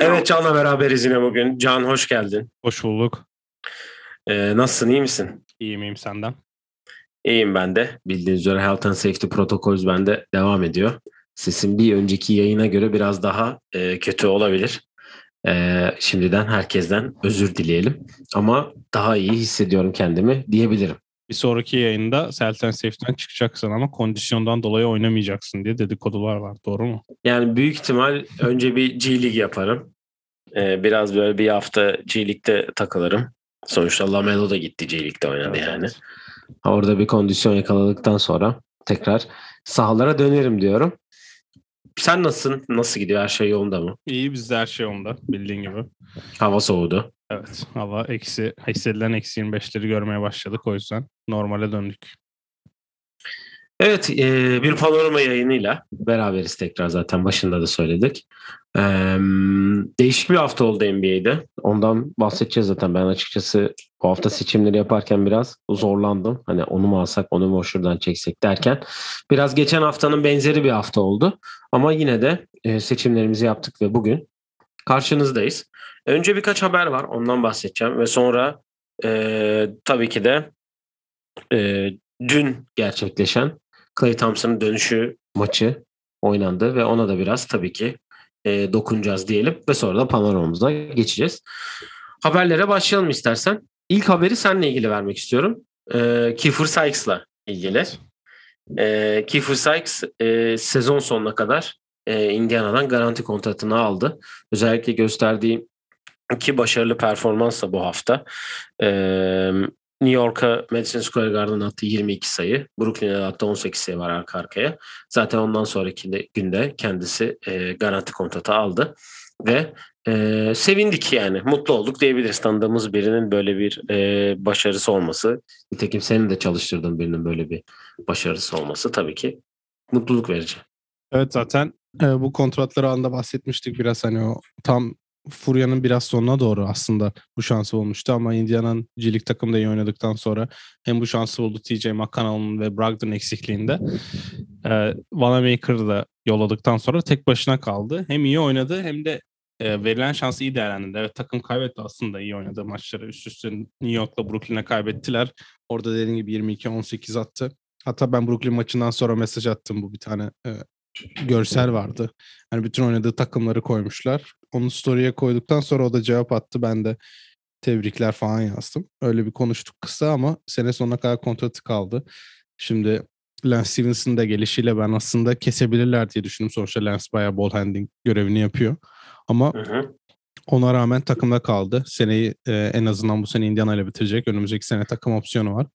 Evet Can'la beraberiz yine bugün. Can hoş geldin. Hoş bulduk. Ee, nasılsın iyi misin? İyiyim iyiyim senden. İyiyim ben de. Bildiğiniz üzere Health and Safety Protocols bende devam ediyor. Sesim bir önceki yayına göre biraz daha e, kötü olabilir. E, şimdiden herkesten özür dileyelim. Ama daha iyi hissediyorum kendimi diyebilirim. Bir sonraki yayında Selten Safe'den çıkacaksın ama kondisyondan dolayı oynamayacaksın diye dedikodular var. Doğru mu? Yani büyük ihtimal önce bir G League yaparım. Ee, biraz böyle bir hafta G League'de takılırım. Sonuçta Lamelo da gitti G League'de oynadı Evet, yani. Orada bir kondisyon yakaladıktan sonra tekrar sahalara dönerim diyorum. Sen nasılsın? Nasıl gidiyor? Her şey yolunda mı? İyi bizde her şey onda bildiğin gibi. Hava soğudu. Evet hava eksi hissedilen eksi 25'leri görmeye başladık o yüzden normale döndük. Evet, e, bir panorama yayınıyla beraberiz tekrar zaten başında da söyledik. E, değişik bir hafta oldu NBA'de. Ondan bahsedeceğiz zaten. Ben açıkçası bu hafta seçimleri yaparken biraz zorlandım. Hani onu mu alsak, onu mu şuradan çeksek derken. Biraz geçen haftanın benzeri bir hafta oldu. Ama yine de e, seçimlerimizi yaptık ve bugün karşınızdayız. Önce birkaç haber var. Ondan bahsedeceğim ve sonra e, tabii ki de e, dün gerçekleşen Clay Thompson'ın dönüşü maçı oynandı ve ona da biraz tabii ki e, dokunacağız diyelim ve sonra da panoramamıza geçeceğiz. Haberlere başlayalım istersen. İlk haberi seninle ilgili vermek istiyorum. E, Kiefer Sykes'la ilgili. E, Kiefer Sykes e, sezon sonuna kadar e, Indiana'dan garanti kontratını aldı. Özellikle gösterdiği iki başarılı performansla bu hafta. New York'a Madison Square Garden'a attığı 22 sayı. Brooklyn'e attığı 18 sayı var arka arkaya. Zaten ondan sonraki de, günde kendisi e, garanti kontratı aldı. Ve e, sevindik yani. Mutlu olduk diyebiliriz. Tanıdığımız birinin böyle bir e, başarısı olması. Nitekim senin de çalıştırdığın birinin böyle bir başarısı olması tabii ki mutluluk verici. Evet zaten e, bu kontratları anda bahsetmiştik biraz hani o tam Furya'nın biraz sonuna doğru aslında bu şansı olmuştu ama Indiana'nın G-League takımda iyi oynadıktan sonra hem bu şansı buldu TJ McConnell'ın ve Brogdon eksikliğinde e, Vanamaker'ı da yolladıktan sonra tek başına kaldı. Hem iyi oynadı hem de e, verilen şansı iyi değerlendirdi. Evet takım kaybetti aslında iyi oynadığı maçları. Üst üste New York'la Brooklyn'e kaybettiler. Orada dediğim gibi 22-18 attı. Hatta ben Brooklyn maçından sonra mesaj attım bu bir tane e, görsel vardı. Yani bütün oynadığı takımları koymuşlar. Onu story'e koyduktan sonra o da cevap attı. Ben de tebrikler falan yazdım. Öyle bir konuştuk kısa ama sene sonuna kadar kontratı kaldı. Şimdi Lance Stevenson'ın da gelişiyle ben aslında kesebilirler diye düşündüm. Sonuçta Lance bayağı ball handling görevini yapıyor. Ama Hı hı. ona rağmen takımda kaldı. Seneyi e, en azından bu sene Indiana ile bitirecek. Önümüzdeki sene takım opsiyonu var.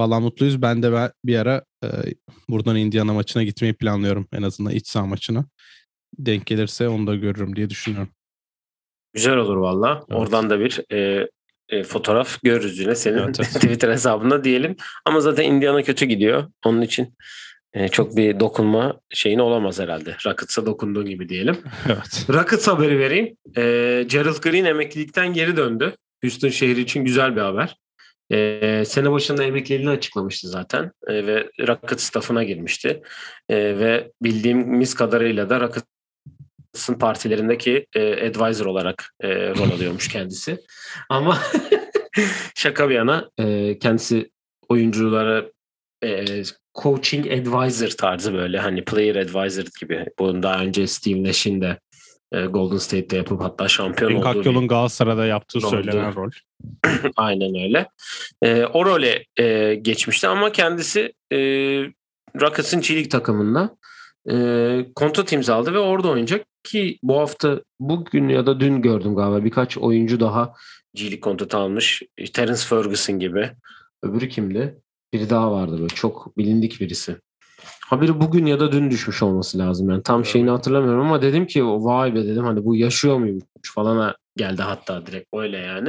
Vallahi mutluyuz. Ben de ben bir ara e, buradan Indiana maçına gitmeyi planlıyorum. En azından iç saha maçına. Denk gelirse onu da görürüm diye düşünüyorum. Güzel olur valla. Evet. Oradan da bir e, e, fotoğraf görürüz yine senin Evet, evet. Twitter hesabında diyelim. Ama zaten Indiana kötü gidiyor. Onun için e, çok bir dokunma şeyin olamaz herhalde. Rockets'a dokunduğu gibi diyelim. Evet. Rockets haberi vereyim. E, Gerald Green emeklilikten geri döndü. Houston şehri için güzel bir haber. E, sene başında emekliliğini açıklamıştı zaten E, ve Rockets staffına girmişti. E, ve bildiğimiz kadarıyla da Rockets'ın partilerindeki e, advisor olarak e, rol alıyormuş kendisi. Ama şaka bir yana e, kendisi oyunculara e, coaching advisor tarzı böyle hani player advisor gibi. Bunun daha önce Steve Nash'in de Golden State'te yapıp hatta şampiyon Cenk olduğu Akyol'un Galatasaray'da yaptığı Rol söylenen rol. Aynen öyle. Ee, o role e, geçmişti ama kendisi e, Rockets'ın Çelik takımında e, kontrat imzaladı ve orada oynayacak ki bu hafta bugün ya da dün gördüm galiba birkaç oyuncu daha G-League kontratı almış. Terence Ferguson gibi. Öbürü kimdi? Biri daha vardı böyle çok bilindik birisi. Haberi bugün ya da dün düşmüş olması lazım. Yani tam şeyini hatırlamıyorum ama dedim ki vay be dedim hani bu yaşıyor muymuş falana geldi hatta direkt öyle yani.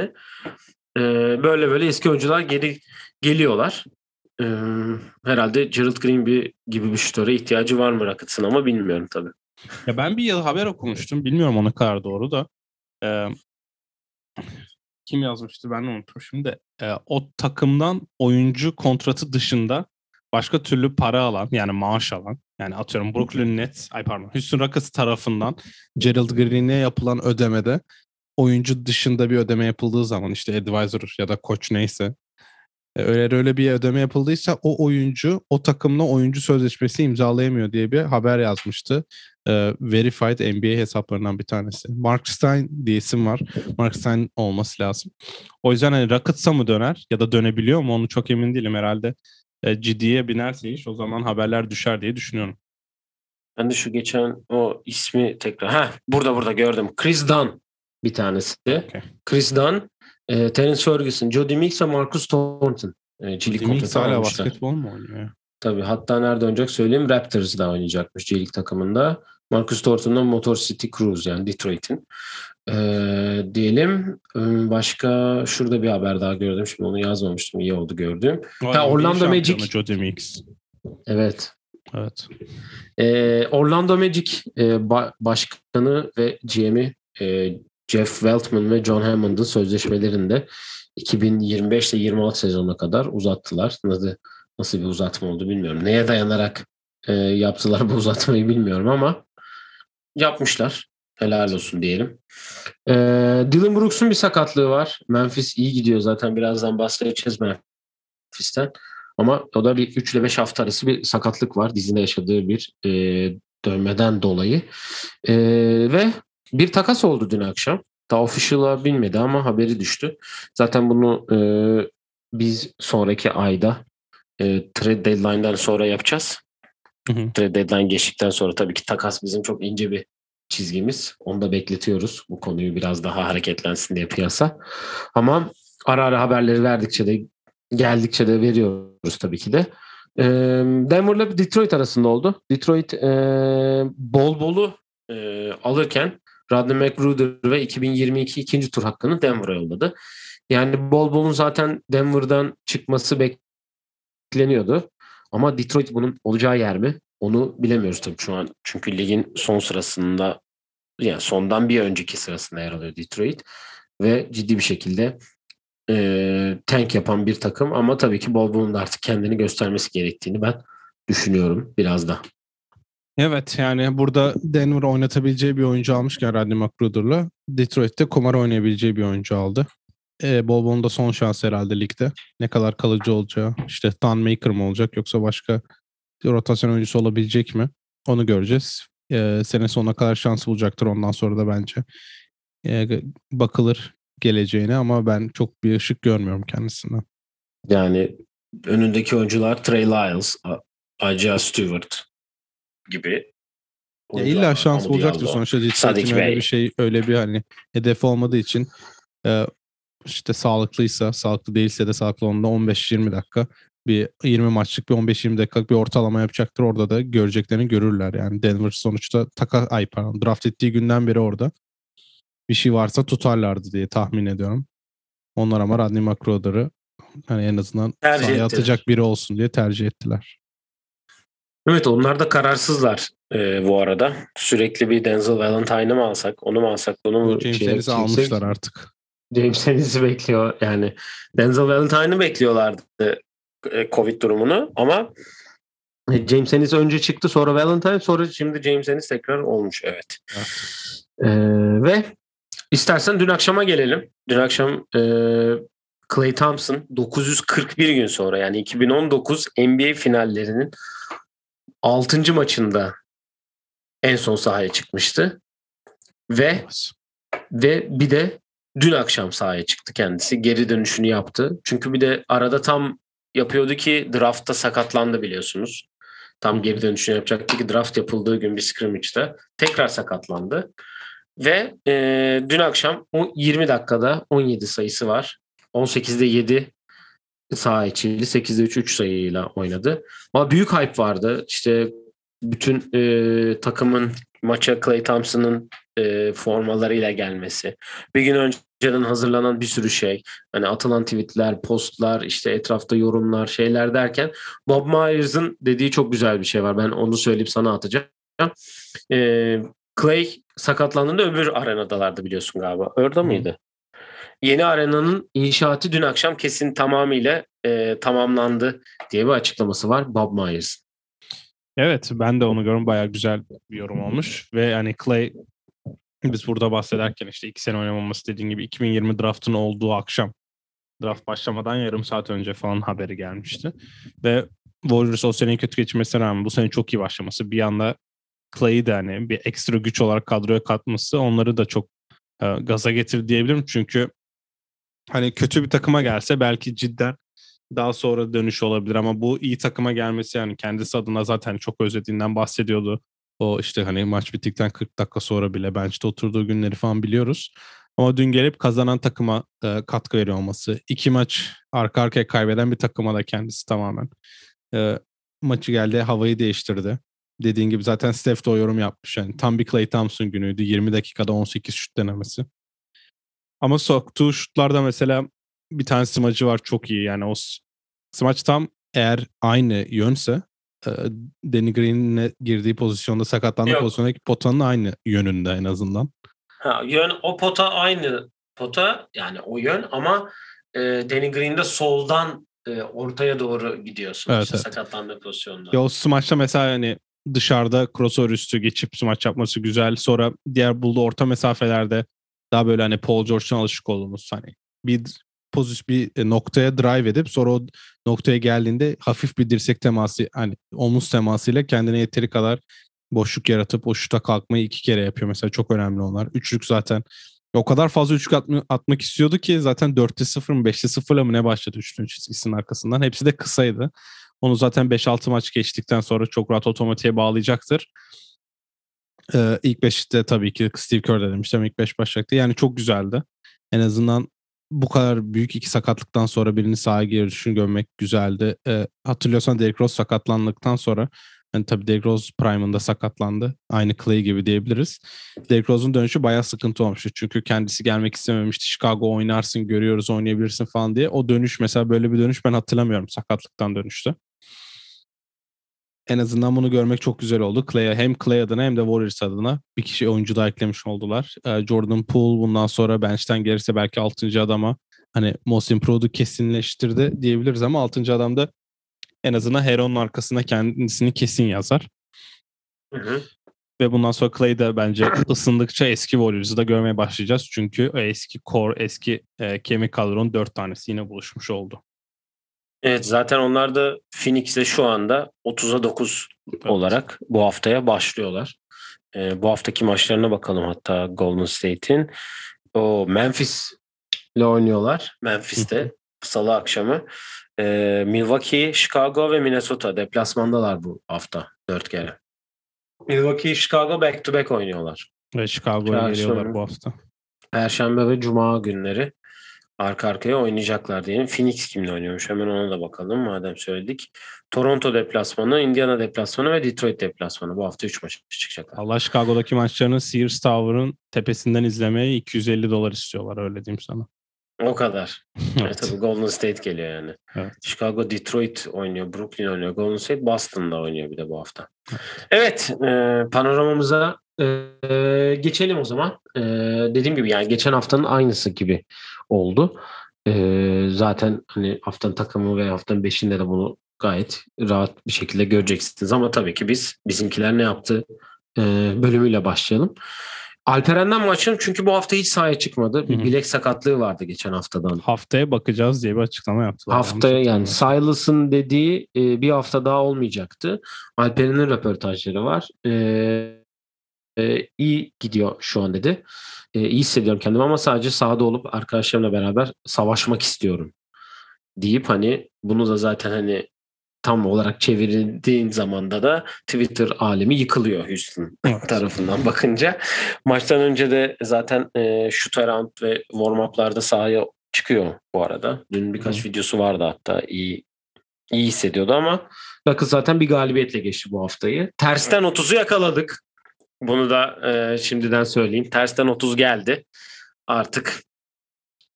Ee, böyle böyle eski oyuncular geri geliyorlar. Ee, herhalde Gerald Green bir, gibi bir şutöre ihtiyacı var mı Rockets'ın ama bilmiyorum tabii. Ya ben bir yıl haber okumuştum. Bilmiyorum ona kadar doğru da. Ee, kim yazmıştı ben de unuttum şimdi. Ee, o takımdan oyuncu kontratı dışında başka türlü para alan yani maaş alan yani atıyorum Brooklyn Nets ay pardon Houston Rockets tarafından Gerald Green'e yapılan ödemede oyuncu dışında bir ödeme yapıldığı zaman işte advisor ya da koç neyse öyle öyle bir ödeme yapıldıysa o oyuncu o takımla oyuncu sözleşmesi imzalayamıyor diye bir haber yazmıştı. E, verified NBA hesaplarından bir tanesi. Mark Stein diye isim var. Mark Stein olması lazım. O yüzden hani Rockets'a mı döner ya da dönebiliyor mu onu çok emin değilim herhalde. E, ciddiye binerse iş o zaman haberler düşer diye düşünüyorum. Ben de şu geçen o ismi tekrar. Ha burada burada gördüm. Chris Dunn bir tanesi. Okay. Chris Dunn e, Terence Ferguson, Jody Meeks ve Marcus Thornton. E, Jody Meeks hala almışlar. basketbol mu oynuyor? Tabii hatta nerede oynayacak söyleyeyim. Raptors'da oynayacakmış G League takımında. Marcus Thornton'dan Motor City Cruise yani Detroit'in. Ee, diyelim başka şurada bir haber daha gördüm. Şimdi onu yazmamıştım. İyi oldu gördüm. Ha, Orlando Magic. Jody Meeks. Evet. Evet. Ee, Orlando Magic e, ba- başkanı ve GM'i e, Jeff Weltman ve John Hammond'ın sözleşmelerinde 2025 ile 26 sezonuna kadar uzattılar. Nasıl, nasıl bir uzatma oldu bilmiyorum. Neye dayanarak e, yaptılar bu uzatmayı bilmiyorum ama yapmışlar. Helal olsun diyelim. E, Dylan Brooks'un bir sakatlığı var. Memphis iyi gidiyor zaten birazdan bahsedeceğiz Memphis'ten. Ama o da bir 3 ile 5 hafta arası bir sakatlık var. Dizinde yaşadığı bir e, dönmeden dolayı. E, ve bir takas oldu dün akşam. Daha official'a bilmedi ama haberi düştü. Zaten bunu e, biz sonraki ayda e, trade deadline'dan sonra yapacağız. Hı hı. Trade deadline geçtikten sonra tabii ki takas bizim çok ince bir çizgimiz. Onu da bekletiyoruz. Bu konuyu biraz daha hareketlensin diye piyasa. Ama ara ara haberleri verdikçe de geldikçe de veriyoruz tabii ki de. E, Denver'la Detroit arasında oldu. Detroit bol bolu alırken Rodney McGruder ve 2022 ikinci tur hakkını Denver'a yolladı. Yani bol bolun zaten Denver'dan çıkması bekleniyordu. Ama Detroit bunun olacağı yer mi? Onu bilemiyoruz tabii şu an. Çünkü ligin son sırasında yani sondan bir önceki sırasında yer alıyor Detroit. Ve ciddi bir şekilde e, tank yapan bir takım. Ama tabii ki Bol Bol'un da artık kendini göstermesi gerektiğini ben düşünüyorum biraz da. Evet yani burada Denver oynatabileceği bir oyuncu almışken Rodney McGruder'la Detroit'te kumar oynayabileceği bir oyuncu aldı. E, Bolbon'un da son şans herhalde ligde. Ne kadar kalıcı olacağı. İşte Don Maker mı olacak yoksa başka rotasyon oyuncusu olabilecek mi? Onu göreceğiz. E, sene sonuna kadar şans bulacaktır ondan sonra da bence. E, bakılır geleceğine ama ben çok bir ışık görmüyorum kendisinden. Yani önündeki oyuncular Trey Lyles, Isaiah Stewart, gibi. Ya illa şans bulacaktır sonuçta Detroit'in öyle bir şey öyle bir hani hedef olmadığı için e, işte sağlıklıysa sağlıklı değilse de sağlıklı onda 15-20 dakika bir 20 maçlık bir 15-20 dakikalık bir ortalama yapacaktır. Orada da göreceklerini görürler. Yani Denver sonuçta taka, ay pardon, draft ettiği günden beri orada. Bir şey varsa tutarlardı diye tahmin ediyorum. Onlar ama Rodney McGruder'ı hani en azından sahaya atacak biri olsun diye tercih ettiler. Evet onlar da kararsızlar e, bu arada. Sürekli bir Denzel Valentine'ı mı alsak, onu mu alsak, onu mu? James şey, Harris'i almışlar artık. James Harris'i bekliyor yani. Denzel Valentine'ı bekliyorlardı Covid durumunu ama e, James Ennis önce çıktı sonra Valentine sonra şimdi James Ennis tekrar olmuş evet. evet. Ee, ve istersen dün akşama gelelim. Dün akşam e, Clay Thompson 941 gün sonra yani 2019 NBA finallerinin 6. maçında en son sahaya çıkmıştı. Ve ve bir de dün akşam sahaya çıktı kendisi. Geri dönüşünü yaptı. Çünkü bir de arada tam yapıyordu ki draftta sakatlandı biliyorsunuz. Tam geri dönüşünü yapacaktı ki draft yapıldığı gün bir scrimmage'da tekrar sakatlandı. Ve e, dün akşam 20 dakikada 17 sayısı var. 18'de 7 saha içiydi. 8'de 3 3 sayıyla oynadı. Ama büyük hype vardı. İşte bütün e, takımın maça Clay Thompson'ın e, formalarıyla gelmesi. Bir gün önceden hazırlanan bir sürü şey. Hani atılan tweetler, postlar, işte etrafta yorumlar, şeyler derken Bob Myers'ın dediği çok güzel bir şey var. Ben onu söyleyip sana atacağım. E, Clay sakatlandığında öbür arenadalardı biliyorsun galiba. Orada mıydı? yeni arenanın inşaatı dün akşam kesin tamamıyla e, tamamlandı diye bir açıklaması var Bob Myers. Evet ben de onu gördüm. Bayağı güzel bir yorum olmuş. Ve yani Clay biz burada bahsederken işte iki sene oynamaması dediğin gibi 2020 draftın olduğu akşam draft başlamadan yarım saat önce falan haberi gelmişti. Ve Warriors o seneyi kötü geçmesine rağmen bu sene çok iyi başlaması bir anda Clay'i de hani bir ekstra güç olarak kadroya katması onları da çok e, gaza getir diyebilirim. Çünkü hani kötü bir takıma gelse belki cidden daha sonra dönüş olabilir ama bu iyi takıma gelmesi yani kendisi adına zaten çok özlediğinden bahsediyordu. O işte hani maç bittikten 40 dakika sonra bile bench'te oturduğu günleri falan biliyoruz. Ama dün gelip kazanan takıma e, katkı veriyor olması. iki maç arka arkaya kaybeden bir takıma da kendisi tamamen. E, maçı geldi havayı değiştirdi. Dediğin gibi zaten Steph de o yorum yapmış. Yani tam bir Clay Thompson günüydü. 20 dakikada 18 şut denemesi. Ama soktuğu şutlarda mesela bir tane smacı var çok iyi. Yani o smaç tam eğer aynı yönse e, Danny Green'in girdiği pozisyonda sakatlandığı Yok. pozisyondaki potanın aynı yönünde en azından. Ha, yön o pota aynı pota yani o yön ama e, Danny Green'de soldan e, ortaya doğru gidiyorsun evet, işte evet. sakatlandığı pozisyonda. Ya o smaçta mesela hani dışarıda crossover üstü geçip smaç yapması güzel. Sonra diğer buldu orta mesafelerde daha böyle hani Paul George'dan alışık olduğumuz hani bir pozisyon bir e, noktaya drive edip sonra o noktaya geldiğinde hafif bir dirsek teması hani omuz temasıyla kendine yeteri kadar boşluk yaratıp o şuta kalkmayı iki kere yapıyor. Mesela çok önemli onlar. Üçlük zaten o kadar fazla üçlük atma, atmak istiyordu ki zaten 4'te 0 mı 5'te 0'la mı ne başladı üçlünün çizgisinin arkasından. Hepsi de kısaydı. Onu zaten 5-6 maç geçtikten sonra çok rahat otomatiğe bağlayacaktır. Ee, ilk 5'te tabii ki Steve Kerr de demiştim ilk 5 başlayacaktı. Yani çok güzeldi. En azından bu kadar büyük iki sakatlıktan sonra birini sahaya girişini görmek güzeldi. Ee, hatırlıyorsan Derrick Rose sakatlandıktan sonra hani tabii Derrick Rose Prime'ında sakatlandı. Aynı Clay gibi diyebiliriz. Derrick Rose'un dönüşü bayağı sıkıntı olmuştu. Çünkü kendisi gelmek istememişti. Chicago oynarsın, görüyoruz, oynayabilirsin falan diye. O dönüş mesela böyle bir dönüş ben hatırlamıyorum. Sakatlıktan dönüştü en azından bunu görmek çok güzel oldu. Clay, hem Clay adına hem de Warriors adına bir kişi oyuncu da eklemiş oldular. Ee, Jordan Poole bundan sonra bench'ten gelirse belki 6. adama hani Most Improved'u kesinleştirdi diyebiliriz ama 6. adamda en azından Heron'un arkasında kendisini kesin yazar. Hı hı. Ve bundan sonra Clay de bence ısındıkça eski Warriors'ı da görmeye başlayacağız. Çünkü eski core, eski e, kemik kadronun dört tanesi yine buluşmuş oldu. Evet zaten onlar da Phoenix'le şu anda 30'a 9 evet. olarak bu haftaya başlıyorlar. Ee, bu haftaki maçlarına bakalım hatta Golden State'in. O Memphis ile oynuyorlar. Memphis'te salı akşamı. Ee, Milwaukee, Chicago ve Minnesota deplasmandalar bu hafta dört kere. Milwaukee, Chicago back to back oynuyorlar. Ve Chicago'ya geliyorlar bu hafta. Perşembe ve Cuma günleri arka arkaya oynayacaklar diyelim. Phoenix kimle oynuyormuş hemen ona da bakalım madem söyledik. Toronto deplasmanı, Indiana deplasmanı ve Detroit deplasmanı. Bu hafta 3 maç çıkacaklar. Allah Chicago'daki maçlarını Sears Tower'ın tepesinden izlemeye 250 dolar istiyorlar öyle diyeyim sana. O kadar. evet. evet tabii Golden State geliyor yani. Evet. Chicago, Detroit oynuyor, Brooklyn oynuyor. Golden State Boston'da oynuyor bir de bu hafta. Evet, e, panoramamıza e, geçelim o zaman. E, dediğim gibi yani geçen haftanın aynısı gibi oldu. E, zaten hani haftanın takımı ve haftanın beşinde de bunu gayet rahat bir şekilde göreceksiniz. Ama tabii ki biz bizimkiler ne yaptı e, bölümüyle başlayalım. Alperen'den maçın çünkü bu hafta hiç sahaya çıkmadı. Bir bilek sakatlığı vardı geçen haftadan. Haftaya bakacağız diye bir açıklama yaptılar. Haftaya yani Silas'ın dediği e, bir hafta daha olmayacaktı. Alperen'in röportajları var. E, e, iyi gidiyor şu an dedi. E, iyi hissediyorum kendimi ama sadece sahada olup arkadaşlarımla beraber savaşmak istiyorum deyip hani bunu da zaten hani tam olarak çevirildiğin zamanda da Twitter alemi yıkılıyor Houston evet. tarafından bakınca. Maçtan önce de zaten e, shoot around ve warm-up'larda sahaya çıkıyor bu arada. Dün birkaç Hı. videosu vardı hatta iyi iyi hissediyordu ama Rockets zaten bir galibiyetle geçti bu haftayı. Tersten 30'u yakaladık. Bunu da e, şimdiden söyleyeyim. Tersten 30 geldi. Artık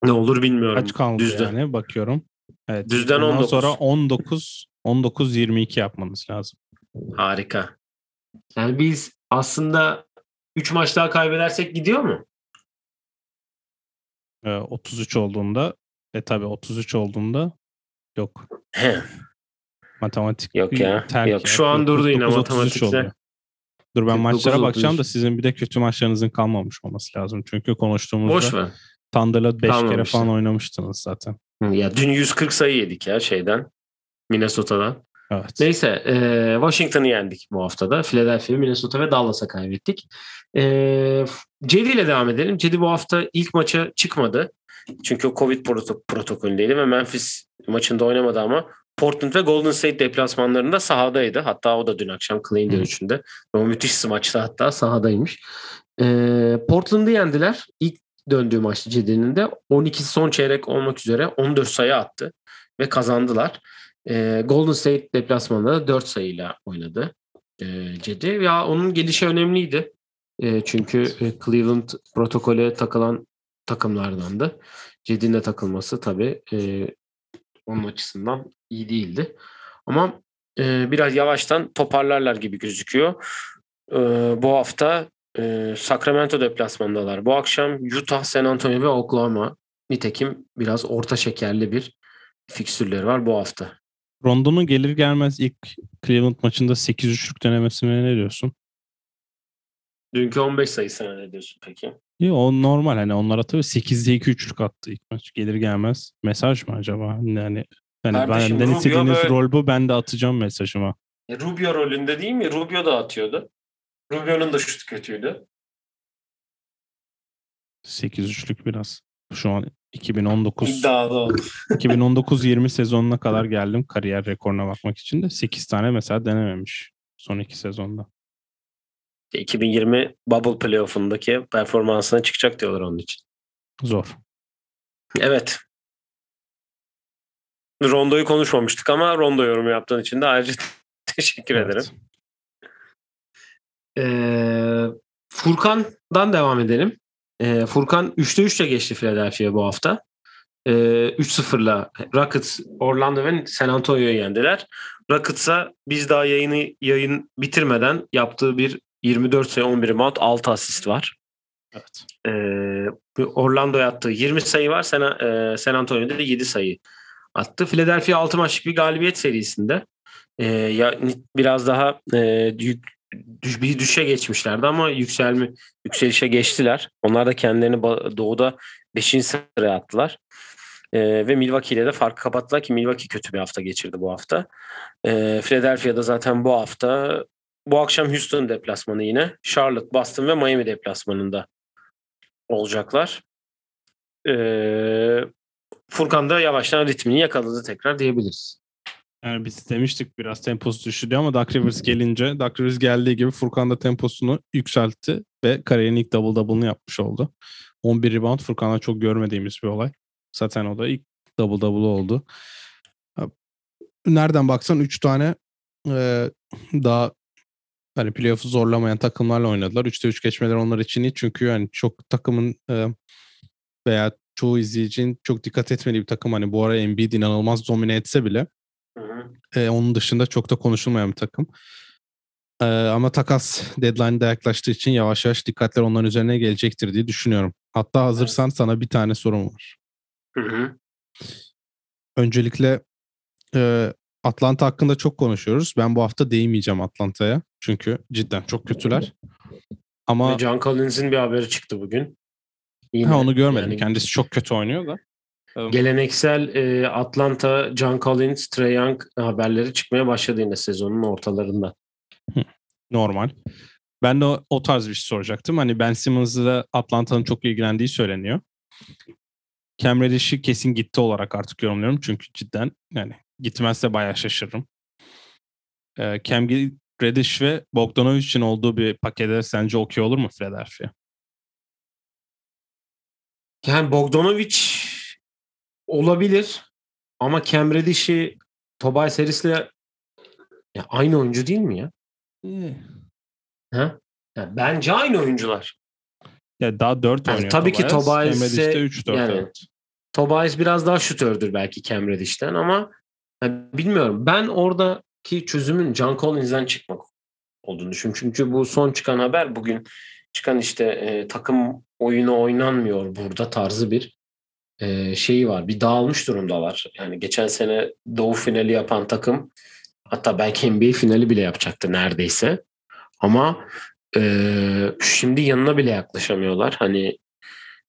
ne olur bilmiyorum. Kaç kaldı Düzden. yani bakıyorum. Evet. Düzden Ondan 19. sonra 19 19 22 yapmanız lazım. Harika. Yani biz aslında 3 maç daha kaybedersek gidiyor mu? Ee, 33 olduğunda e tabi 33 olduğunda yok. He. Matematik Yok ya. terk Yok, şu an durdu yine 49-33 matematikte. oluyor. Dur ben 49-33. maçlara bakacağım da sizin bir de kötü maçlarınızın kalmamış olması lazım. Çünkü konuştuğumuzda Boş ver. Thunder'la 5 kere falan oynamıştınız zaten. Hı, Ya dün 140 sayı yedik ya şeyden. Minnesota'dan. Evet. Neyse e, Washington'ı yendik bu haftada. Philadelphia, Minnesota ve Dallas'a kaybettik. E, Cedi ile devam edelim. Cedi bu hafta ilk maça çıkmadı. Çünkü o Covid proto- protokolündeydi ve Memphis maçında oynamadı ama Portland ve Golden State deplasmanlarında sahadaydı. Hatta o da dün akşam Clay'in dönüşünde. O müthiş maçta hatta sahadaymış. E, Portland'ı yendiler. İlk döndüğü maçta Cedi'nin de 12'si son çeyrek olmak üzere 14 sayı attı ve kazandılar. E, Golden State deplasmanında da 4 sayıyla oynadı e, Cedi. Ya onun gelişi önemliydi. E, çünkü e, Cleveland protokole takılan takımlardandı. Cedi'nin de takılması tabii e, onun açısından iyi değildi. Ama e, biraz yavaştan toparlarlar gibi gözüküyor. E, bu hafta e, Sacramento deplasmandalar. Bu akşam Utah, San Antonio ve Oklahoma. Nitekim biraz orta şekerli bir fikstürleri var bu hafta. Rondo'nun gelir gelmez ilk Cleveland maçında 8-3'lük denemesine ne diyorsun? Dünkü 15 sayısına ne diyorsun peki? Yo, o normal hani onlara tabii 8'de 2 üçlük attı ilk maç. Gelir gelmez mesaj mı acaba? Yani yani Kardeşim, benden Rubio istediğiniz böyle- rol bu ben de atacağım mesajıma. E, Rubio rolünde değil mi? Rubio da atıyordu. Rubio'nun da şutu kötüydü. 8-3'lük biraz. Şu an 2019 İddialı oldu. 2019-20 sezonuna kadar geldim kariyer rekoruna bakmak için de 8 tane mesela denememiş son iki sezonda. 2020 Bubble Playoff'undaki performansına çıkacak diyorlar onun için. Zor. Evet. Rondo'yu konuşmamıştık ama Rondo yorumu yaptığın için de ayrıca teşekkür Evet. ederim. Ee, Furkan'dan devam edelim. Ee, Furkan 3'te 3'le geçti Philadelphia bu hafta. Ee, 3-0'la Rockets, Orlando ve San Antonio'yu yendiler. Rockets'a biz daha yayını yayın bitirmeden yaptığı bir 24 sayı 11 rebound 6 asist var. Evet. Ee, Orlando'ya attığı 20 sayı var. San, e, San Antonio'da da 7 sayı attı. Philadelphia 6 maçlık bir galibiyet serisinde. Ee, ya biraz daha e, yük, düş, bir düşe geçmişlerdi ama yükselme yükselişe geçtiler. Onlar da kendilerini doğuda 5. sıraya attılar. Ee, ve Milwaukee ile de farkı kapattılar ki Milwaukee kötü bir hafta geçirdi bu hafta. Ee, Philadelphia'da zaten bu hafta bu akşam Houston deplasmanı yine. Charlotte, Boston ve Miami deplasmanında olacaklar. Ee, Furkan da yavaştan ritmini yakaladı tekrar diyebiliriz. Yani biz demiştik biraz temposu düştü diye ama Doug Rivers gelince Doug Rivers geldiği gibi Furkan da temposunu yükseltti ve kariyerin ilk double double'ını yapmış oldu. 11 rebound Furkan'da çok görmediğimiz bir olay. Zaten o da ilk double double oldu. Nereden baksan 3 tane e, daha hani playoff'u zorlamayan takımlarla oynadılar. 3'te 3 geçmeler onlar için iyi çünkü yani çok takımın e, veya çoğu izleyicinin çok dikkat etmediği bir takım. Hani bu ara Embiid inanılmaz domine etse bile e, onun dışında çok da konuşulmayan bir takım. E, ama takas deadline'da yaklaştığı için yavaş yavaş dikkatler onların üzerine gelecektir diye düşünüyorum. Hatta hazırsan sana bir tane sorum var. Hı hı. Öncelikle e, Atlanta hakkında çok konuşuyoruz. Ben bu hafta değmeyeceğim Atlanta'ya. Çünkü cidden çok kötüler. Ama Ve John Collins'in bir haberi çıktı bugün. Yine, ha, onu görmedim. yani Kendisi çok kötü oynuyor da. Geleneksel e, Atlanta, John Collins, Trae Young haberleri çıkmaya başladı yine sezonun ortalarında. Normal. Ben de o, o tarz bir şey soracaktım. Hani Ben Simmons'la Atlanta'nın çok ilgilendiği söyleniyor. Cam Reddish'i kesin gitti olarak artık yorumluyorum. Çünkü cidden yani gitmezse bayağı şaşırırım. Ee, Cam Reddish ve Bogdanovic'in olduğu bir pakete sence okey olur mu Philadelphia? Yani Bogdanovic olabilir ama Cam Reddish'i Tobias Harris'le ya aynı oyuncu değil mi ya? Ha? Ya bence aynı oyuncular. Ya daha 4 Yani oynuyor tabii ki Tobias. Tobias'e- de 3-4 yani- evet. Tobias biraz daha şutördür belki Cam Reddish'ten ama yani bilmiyorum. Ben oradaki çözümün John Collins'den çıkmak olduğunu düşünüyorum. Çünkü bu son çıkan haber bugün çıkan işte e, takım oyunu oynanmıyor burada tarzı bir e, şeyi var. Bir dağılmış durumdalar. Yani geçen sene Doğu finali yapan takım hatta belki NBA finali bile yapacaktı neredeyse. Ama e, şimdi yanına bile yaklaşamıyorlar. Hani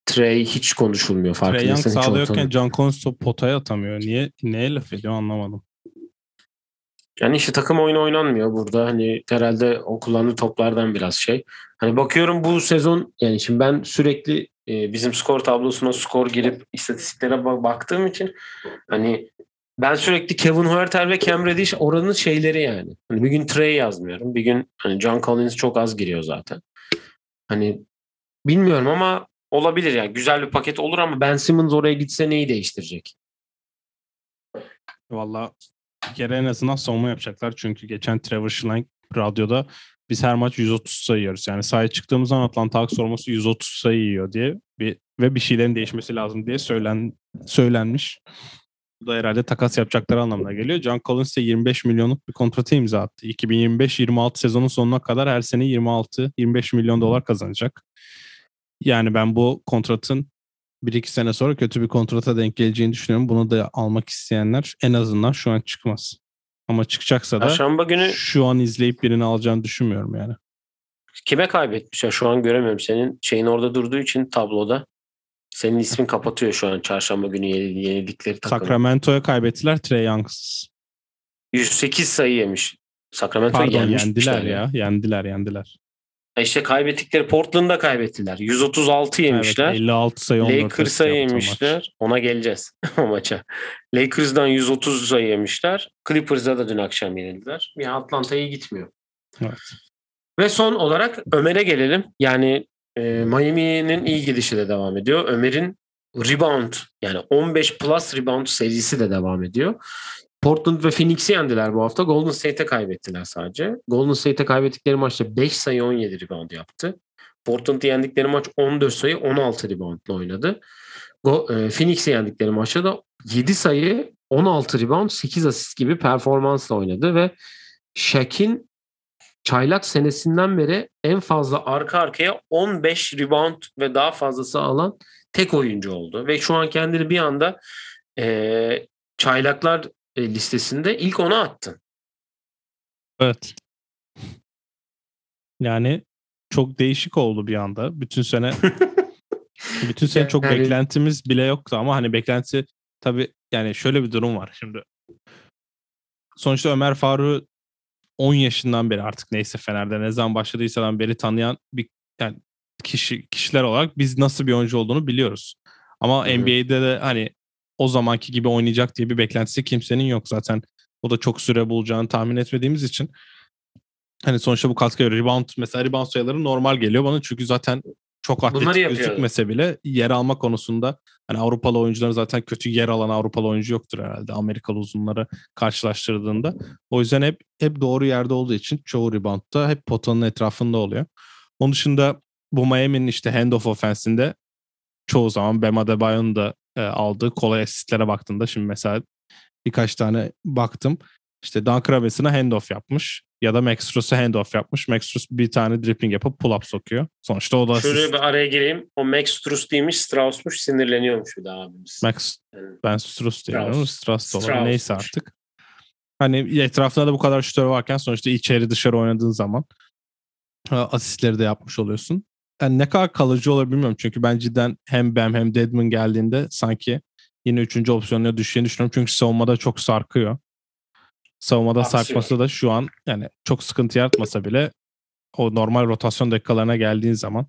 Trey hiç konuşulmuyor Trey Young sağlıyorken ortalığı- John top potaya atamıyor. Niye neye laf ediyor anlamadım. Yani işte takım oyunu oynanmıyor burada. Hani herhalde o kullandığı toplardan biraz şey. Hani bakıyorum bu sezon yani şimdi ben sürekli e, bizim skor tablosuna skor girip istatistiklere ba- baktığım için hani ben sürekli Kevin Huerter ve Cam Reddish oranın şeyleri yani. Hani bir gün Trey yazmıyorum. Bir gün hani John Collins çok az giriyor zaten. Hani bilmiyorum ama olabilir yani. Güzel bir paket olur ama Ben Simmons oraya gitse neyi değiştirecek? Valla bir kere en azından savunma yapacaklar. Çünkü geçen Trevor Schlenk radyoda biz her maç 130 sayı yiyoruz. Yani sahaya çıktığımız zaman Atlanta Hawks forması 130 sayı yiyor diye bir, ve bir şeylerin değişmesi lazım diye söylen, söylenmiş. Bu da herhalde takas yapacakları anlamına geliyor. John Collins ise 25 milyonluk bir kontratı imza attı. 2025-26 sezonun sonuna kadar her sene 26-25 milyon dolar kazanacak. Yani ben bu kontratın bir iki sene sonra kötü bir kontrata denk geleceğini düşünüyorum. Bunu da almak isteyenler en azından şu an çıkmaz. Ama çıkacaksa da Perşembe günü şu an izleyip birini alacağını düşünmüyorum yani. Kime kaybetmişler? Şu an göremiyorum. Senin şeyin orada durduğu için tabloda. Senin ismin kapatıyor şu an çarşamba günü yeni- yenildikleri takım. Sacramento'ya kaybettiler Trey Young'sız. 108 sayı yemiş. Sacramento Pardon yendiler ya. Yendiler yendiler. İşte kaybettikleri Portland'da kaybettiler. 156 yemişler. Evet, 56 sayı 14 Lakers'a yemişler. Ona geleceğiz o maça. Lakers'dan 130 sayı yemişler. Clippers'a da dün akşam yenildiler. Ya Atlanta iyi gitmiyor. Evet. Ve son olarak Ömer'e gelelim. Yani e, Miami'nin iyi gidişi de devam ediyor. Ömer'in rebound yani 15 plus rebound serisi de devam ediyor. Portland ve Phoenix'i yendiler bu hafta. Golden State'e kaybettiler sadece. Golden State'e kaybettikleri maçta 5 sayı 17 rebound yaptı. Portland'ı yendikleri maç 14 sayı 16 reboundla oynadı. Go, e, Phoenix'i yendikleri maçta da 7 sayı 16 rebound 8 asist gibi performansla oynadı ve Shaq'in çaylak senesinden beri en fazla arka arkaya 15 rebound ve daha fazlası alan tek oyuncu oldu. Ve şu an kendini bir anda e, çaylaklar listesinde ilk ona attı. Evet. Yani çok değişik oldu bir anda. Bütün sene bütün sene çok Yani- beklentimiz bile yoktu ama hani beklenti tabii yani şöyle bir durum var şimdi. Sonuçta Ömer Faruk'u 10 yaşından beri artık neyse Fener'de ne zaman başladıysadan beri tanıyan bir yani kişi kişiler olarak biz nasıl bir oyuncu olduğunu biliyoruz. Ama hı. NBA'de de hani o zamanki gibi oynayacak diye bir beklentisi kimsenin yok zaten. O da çok süre bulacağını tahmin etmediğimiz için hani sonuçta bu katkı rebound mesela rebound sayıları normal geliyor bana çünkü zaten çok atletik gözükmese bile yer alma konusunda hani Avrupalı oyuncuların zaten kötü yer alan Avrupalı oyuncu yoktur herhalde Amerikalı uzunları karşılaştırdığında. O yüzden hep hep doğru yerde olduğu için çoğu reboundda hep potanın etrafında oluyor. Onun dışında bu Miami'nin işte handoff offense'inde çoğu zaman Bam Adebayo'nun da e, aldığı kolay asistlere baktığında şimdi mesela birkaç tane baktım. İşte Duncan Robinson'a handoff yapmış ya da Max Strus'a handoff yapmış. Max Strus bir tane dripping yapıp pull-up sokuyor. Sonuçta o da Şöyle asist. bir araya gireyim. O Max Strus değilmiş Strauss'muş sinirleniyormuş bir daha abimiz. Max Yani ben Strus diyorum Strauss. Strauss. Strauss'muş. Neyse artık. Hani etrafında da bu kadar şutör varken sonuçta içeri dışarı oynadığın zaman e, asistleri de yapmış oluyorsun. Yani ne kadar kalıcı olur bilmiyorum. Çünkü ben cidden hem Bam hem Deadman geldiğinde sanki yine üçüncü opsiyonuna düşeceğini düşünüyorum. Çünkü savunmada çok sarkıyor. Savunmada Aksıyor. sarkması da şu an yani çok sıkıntı yaratmasa bile o normal rotasyon dakikalarına geldiğin zaman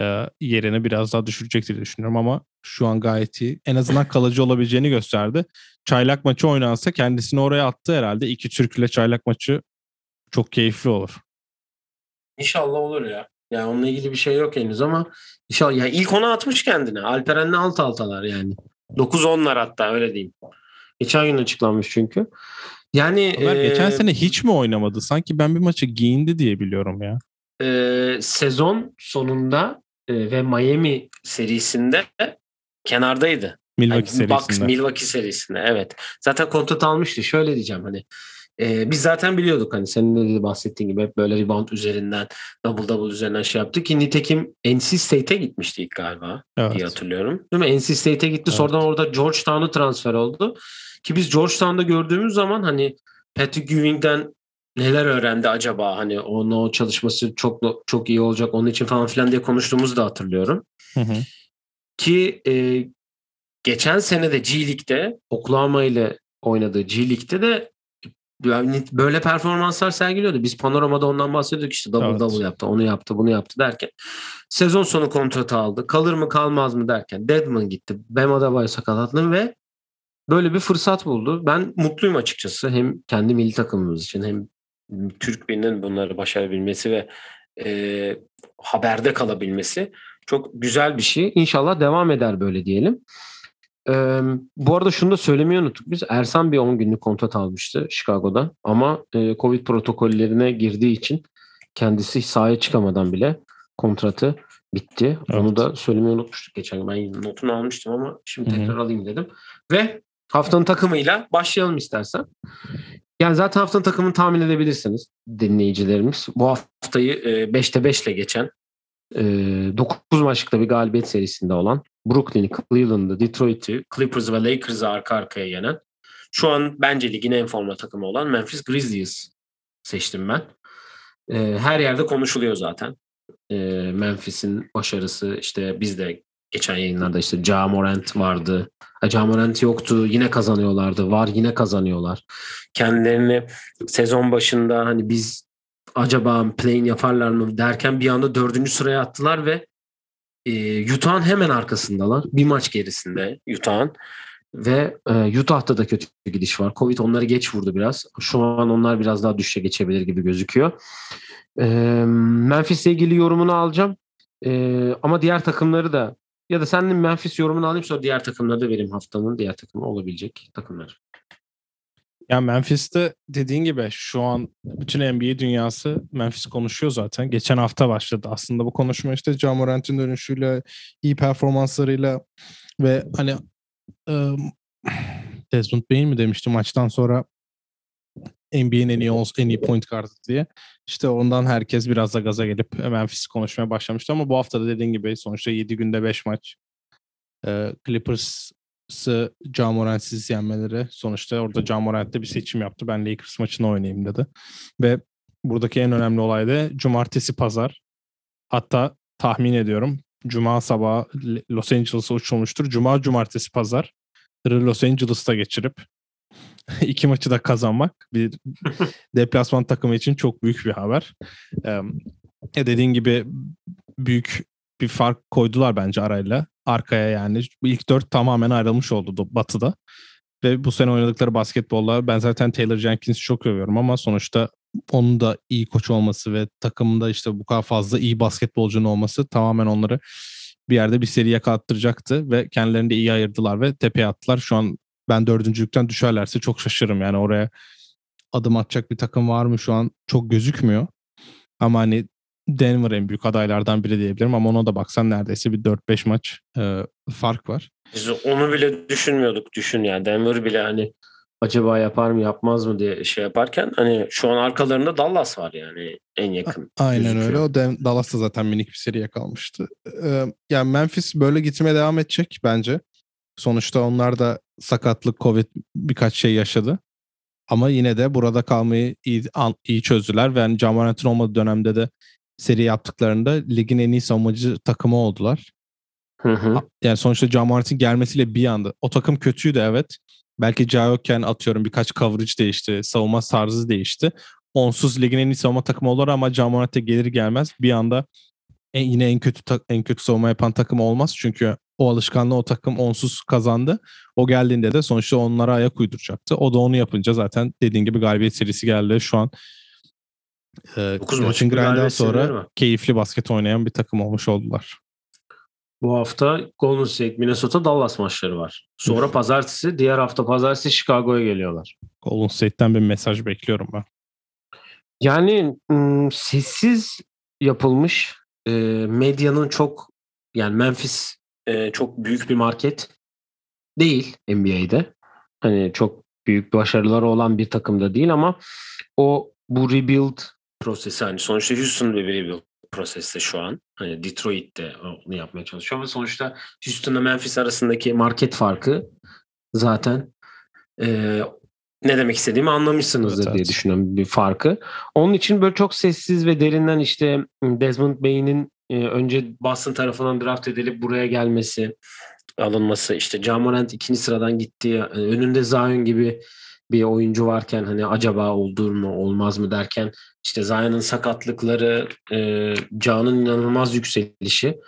e, yerini biraz daha düşürecektir diye düşünüyorum ama şu an gayet iyi. En azından kalıcı olabileceğini gösterdi. Çaylak maçı oynansa kendisini oraya attı herhalde. İki Türk ile çaylak maçı çok keyifli olur. İnşallah olur ya. Yani onunla ilgili bir şey yok henüz ama inşallah. Ya ilk ona atmış kendine. Alperen'le alt altalar yani. 9-10'lar hatta öyle diyeyim. Geçen gün açıklanmış çünkü. Yani Ömer e, geçen sene hiç mi oynamadı? Sanki ben bir maçı giyindi diye biliyorum ya. e, sezon sonunda e, ve Miami serisinde Milwaukee kenardaydı. Yani Bucks serisinde. Milwaukee serisinde evet. Zaten kontrat almıştı. Şöyle diyeceğim hani Ee, biz zaten biliyorduk hani senin de bahsettiğin gibi hep böyle rebound üzerinden double double üzerinden şey yaptı ki nitekim NC State'e gitmişti ilk galiba Evet. diye hatırlıyorum. Değil mi? NC State'e gitti Evet. sonradan orada Georgetown'a transfer oldu. Ki biz Georgetown'da gördüğümüz zaman hani Patrick Ewing'den neler öğrendi acaba hani onun o çalışması çok çok iyi olacak onun için falan filan diye konuştuğumuzu da hatırlıyorum. Hı hı. Ki e, geçen sene de G League'de Oklahoma ile oynadığı G League'de de yani böyle performanslar sergiliyordu. Biz panoramada ondan bahsediyorduk işte double Evet. double yaptı, onu yaptı, bunu yaptı derken. Sezon sonu kontratı aldı. Kalır mı kalmaz mı derken Deadman gitti. Bam Adebayo sakatlandı ve böyle bir fırsat buldu. Ben mutluyum açıkçası. Hem kendi milli takımımız için hem Türk birinin bunları başarabilmesi ve e, haberde kalabilmesi çok güzel bir şey. İnşallah devam eder böyle diyelim. Ee, bu arada şunu da söylemeyi unuttuk. Biz Ersan bir 10 günlük kontrat almıştı Chicago'da. Ama e, Covid protokollerine girdiği için kendisi sahaya çıkamadan bile kontratı bitti. Onu Evet. da söylemeyi unutmuştuk geçen gün. Ben notunu almıştım ama şimdi tekrar alayım dedim. Ve haftanın takımıyla başlayalım istersen. Yani zaten haftanın takımını tahmin edebilirsiniz dinleyicilerimiz. Bu haftayı e, 5'te 5 ile geçen e, 9 maçlıkta bir galibiyet serisinde olan Brooklyn'i, Cleveland'ı, Detroit'i, Clippers ve Lakers'ı arka arkaya yenen şu an bence ligin en forma takımı olan Memphis Grizzlies seçtim ben. Her yerde konuşuluyor zaten. Memphis'in başarısı işte biz de geçen yayınlarda işte Ja Morant vardı. Ja Morant yoktu yine kazanıyorlardı. Var yine kazanıyorlar. Kendilerini sezon başında hani biz acaba play yaparlar mı derken bir anda dördüncü sıraya attılar ve e, Utah'ın hemen arkasındalar. Bir maç gerisinde Utah'ın. Ve e, Utah'ta da kötü bir gidiş var. Covid onları geç vurdu biraz. Şu an onlar biraz daha düşüşe geçebilir gibi gözüküyor. E, Memphis'le ilgili yorumunu alacağım. E, ama diğer takımları da ya da senin Memphis yorumunu alayım sonra diğer takımları da vereyim haftanın diğer takımı olabilecek takımlar. Ya Memphis'te dediğin gibi şu an bütün NBA dünyası Memphis konuşuyor zaten. Geçen hafta başladı. Aslında bu konuşma işte Ja Morant'in dönüşüyle, iyi performanslarıyla ve hani ıı, Desmond Bain mi demişti maçtan sonra NBA'nin en iyi en iyi point guard'ı diye. İşte ondan herkes biraz da gaza gelip Memphis'i konuşmaya başlamıştı ama bu hafta da dediğin gibi sonuçta 7 günde 5 maç. Ee, Clippers'ı Ja Morant'siz yenmeleri sonuçta orada Ja Morant de bir seçim yaptı. Ben Lakers maçını oynayayım dedi. Ve buradaki en önemli olay da cumartesi pazar. Hatta tahmin ediyorum Cuma sabahı Los Angeles'a uçulmuştur. Cuma cumartesi pazar Los Angeles'ta geçirip iki maçı da kazanmak bir deplasman takımı için çok büyük bir haber. Ee, dediğin gibi büyük bir fark koydular bence arayla. Arkaya yani. İlk dört tamamen ayrılmış oldu batıda. Ve bu sene oynadıkları basketbolla ben zaten Taylor Jenkins'i çok övüyorum ama sonuçta onun da iyi koç olması ve takımında işte bu kadar fazla iyi basketbolcunun olması tamamen onları bir yerde bir seri yakalattıracaktı ve kendilerini de iyi ayırdılar ve tepeye attılar. Şu an ben dördüncülükten düşerlerse çok şaşırırım. Yani oraya adım atacak bir takım var mı şu an çok gözükmüyor. Ama hani Denver en büyük adaylardan biri diyebilirim ama ona da baksan neredeyse bir 4-5 maç e, fark var. Biz onu bile düşünmüyorduk. Düşün yani Denver bile hani acaba yapar mı yapmaz mı diye şey yaparken hani şu an arkalarında Dallas var yani en yakın. Aynen gözüküyor. öyle. O Den- Dallas'ta zaten minik bir seriye kalmıştı. Ee, yani Memphis böyle gitmeye devam edecek bence. Sonuçta onlar da sakatlık, Covid birkaç şey yaşadı. Ama yine de burada kalmayı iyi, an- iyi çözdüler. Ve yani Ja Morant'ın olmadığı dönemde de seri yaptıklarında ligin en iyi savunmacı takımı oldular. Hı hı. Yani sonuçta Ja Morant'in gelmesiyle bir anda. O takım kötüydü evet. Belki Ja yokken atıyorum birkaç coverage değişti. Savunma tarzı değişti. Onsuz ligin en iyi savunma takımı olur ama Ja Morant'e gelir gelmez bir anda en, yine en kötü ta- en kötü savunma yapan takım olmaz. Çünkü o alışkanlığı o takım onsuz kazandı. O geldiğinde de sonuçta onlara ayak uyduracaktı. O da onu yapınca zaten dediğin gibi galibiyet serisi geldi. Şu an e, galibiyet serileri sonra keyifli basket oynayan bir takım olmuş oldular. Bu hafta Golden State, Minnesota, Dallas maçları var. Sonra pazartesi, diğer hafta pazartesi Chicago'ya geliyorlar. Golden State'ten bir mesaj bekliyorum ben. Yani ım, sessiz yapılmış e, medyanın çok yani Memphis e, çok büyük bir market değil NBA'de. Hani çok büyük başarıları olan bir takımda değil ama o bu rebuild prosesi hani sonuçta Houston bir rebuild proseste şu an. Hani Detroit de onu yapmaya çalışıyor ama sonuçta Houston'la Memphis arasındaki market farkı zaten e, ne demek istediğimi anlamışsınızdır Evet, diye evet. düşünüyorum bir farkı. Onun için böyle çok sessiz ve derinden işte Desmond Bey'in e, önce Boston tarafından draft edilip buraya gelmesi, alınması, işte Ja Morant ikinci sıradan gitti, e, önünde Zion gibi bir oyuncu varken hani acaba olur mu olmaz mı derken işte Zion'ın sakatlıkları, e, Can'ın inanılmaz yükselişi.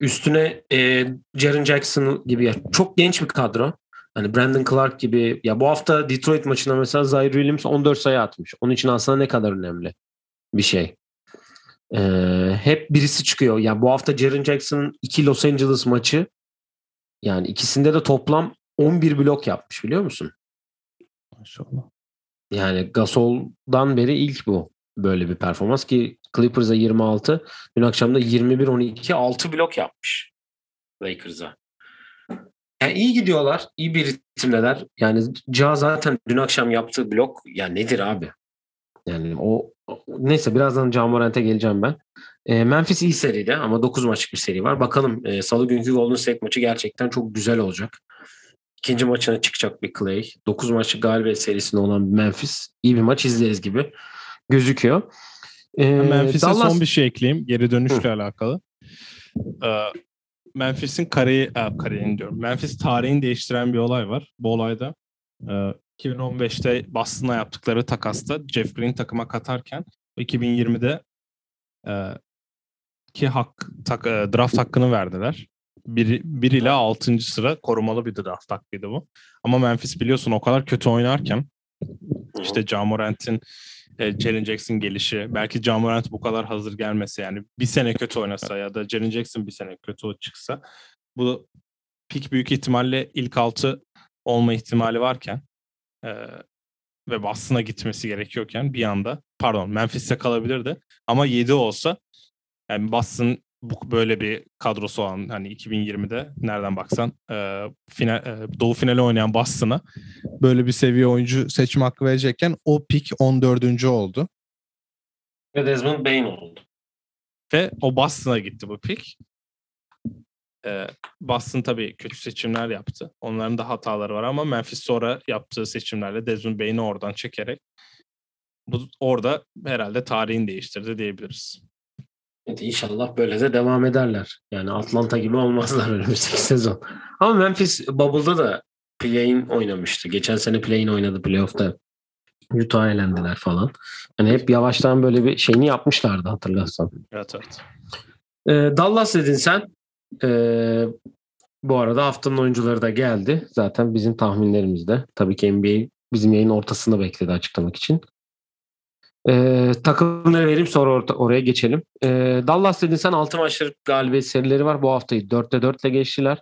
Üstüne e, Jaren Jackson gibi ya çok genç bir kadro. Hani Brandon Clark gibi ya bu hafta Detroit maçında mesela Zaire Williams 14 sayı atmış. Onun için aslında ne kadar önemli bir şey. Ee, hep birisi çıkıyor. Yani bu hafta Jaren Jackson'ın iki Los Angeles maçı yani ikisinde de toplam 11 blok yapmış biliyor musun? Maşallah. Yani Gasol'dan beri ilk bu böyle bir performans ki Clippers'a 26, dün akşam da 21-12 6 blok yapmış Lakers'a. Yani iyi gidiyorlar, iyi bir ritimdeler. Yani Ja zaten dün akşam yaptığı blok ya nedir abi? Yani o neyse birazdan Ja Morant'e geleceğim ben. E, Memphis iyi seride ama 9 maçlık bir seri var. Bakalım e, salı günkü Golden State maçı gerçekten çok güzel olacak. İkinci maçına çıkacak bir Clay. 9 maçlık galibiyet serisinde olan bir Memphis. İyi bir maç izleriz gibi gözüküyor. E, Memphis'e Dallas- son bir şey ekleyeyim. Geri dönüşle alakalı. Ee, Memphis'in kariyi, e, kariyeni diyorum. Memphis tarihini değiştiren bir olay var. Bu olayda e, 2015'te Boston'a yaptıkları takasta Jeff Green takıma katarken 2020'de e, ki hak tak, e, draft hakkını verdiler. 1, 1 ile 6. sıra korumalı bir draft hakkıydı bu. Ama Memphis biliyorsun o kadar kötü oynarken işte Ja Morant'in e, Jaren Jackson gelişi. Belki Ja Morant bu kadar hazır gelmese yani bir sene kötü oynasa ya da Jaren Jackson bir sene kötü çıksa bu pik büyük ihtimalle ilk altı olma ihtimali varken e, ve Boston'a gitmesi gerekiyorken bir anda pardon Memphis'te kalabilirdi ama 7 olsa yani Boston bu böyle bir kadrosu olan hani 2020'de nereden baksan e, final, e, doğu finali oynayan Boston'a böyle bir seviye oyuncu seçme hakkı verecekken o pik 14. oldu. Ve Desmond Bain oldu. Ve o Boston'a gitti bu pik. Ee, Boston tabii kötü seçimler yaptı. Onların da hataları var ama Memphis sonra yaptığı seçimlerle Desmond Bain'i oradan çekerek bu orada herhalde tarihini değiştirdi diyebiliriz. Evet, inşallah böyle de devam ederler. Yani Atlanta gibi olmazlar önümüzdeki sezon. Ama Memphis Bubble'da da play-in oynamıştı. Geçen sene play-in oynadı playoff'ta. Utah'a elendiler falan. Yani hep yavaştan böyle bir şeyini yapmışlardı hatırlarsan. Evet evet. Ee, Dallas dedin sen. Ee, bu arada haftanın oyuncuları da geldi. Zaten bizim tahminlerimizde. Tabii ki NBA bizim yayın ortasında bekledi açıklamak için. Ee, takımları vereyim sonra orta, oraya geçelim. Ee, Dallas dedin sen 6 maçlık galibiyet serileri var. Bu haftayı 4'te 4 ile geçtiler.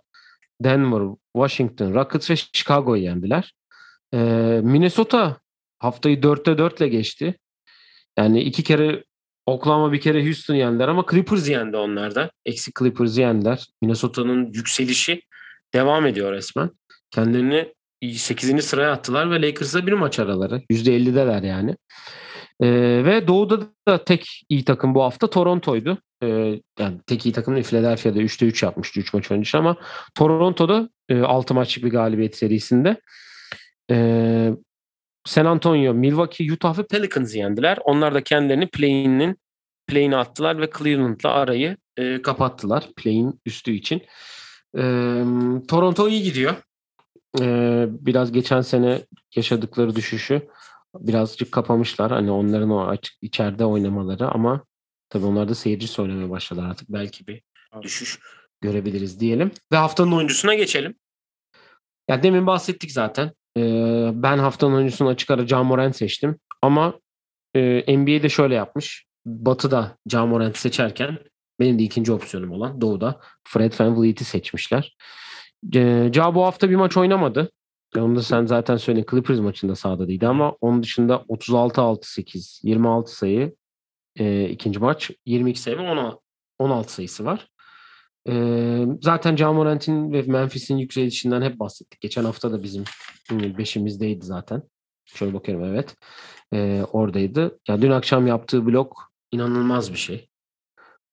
Denver, Washington, Rockets ve Chicago'yu yendiler. Ee, Minnesota haftayı 4'te 4 ile geçti. Yani iki kere Oklahoma bir kere Houston yendiler ama Clippers yendi onlarda. Eksi Clippers yendiler. Minnesota'nın yükselişi devam ediyor resmen. Kendilerini 8. sıraya attılar ve Lakers'la bir maç araları. %50'deler yani. Ee, ve Doğu'da da tek iyi takım bu hafta Toronto'ydu. Ee, yani tek iyi takım değil. Philadelphia'da 3'te 3 yapmıştı 3 maç önce ama Toronto'da e, 6 maçlık bir galibiyet serisinde. Ee, San Antonio, Milwaukee, Utah ve Pelicans yendiler. Onlar da kendilerini play-in'in play-in'e attılar ve Cleveland'la arayı e, kapattılar play-in üstü için. E, Toronto iyi gidiyor. E, biraz geçen sene yaşadıkları düşüşü birazcık kapamışlar. Hani onların o açık içeride oynamaları ama tabii onlar da seyircisi oynamaya başladılar artık. Belki bir düşüş görebiliriz diyelim. Ve haftanın oyuncusuna geçelim. Ya demin bahsettik zaten. Ee, ben haftanın oyuncusunu açık ara Ja Morant seçtim. Ama e, NBA'de şöyle yapmış. Batı'da Ja Morant'i seçerken benim de ikinci opsiyonum olan Doğu'da Fred VanVleet'i seçmişler. E, ja bu hafta bir maç oynamadı. E, Onu da sen zaten söyledin. Clippers maçında sahada değildi ama onun dışında 36-6-8, 26 sayı e, ikinci maç. 22 sayı ve 10 16 sayısı var. Ee, zaten Camorant'in ve Memphis'in yükselişinden hep bahsettik. Geçen hafta da bizim beşimizdeydi zaten. Şöyle bakıyorum evet. Ee, oradaydı. Ya dün akşam yaptığı blok inanılmaz bir şey.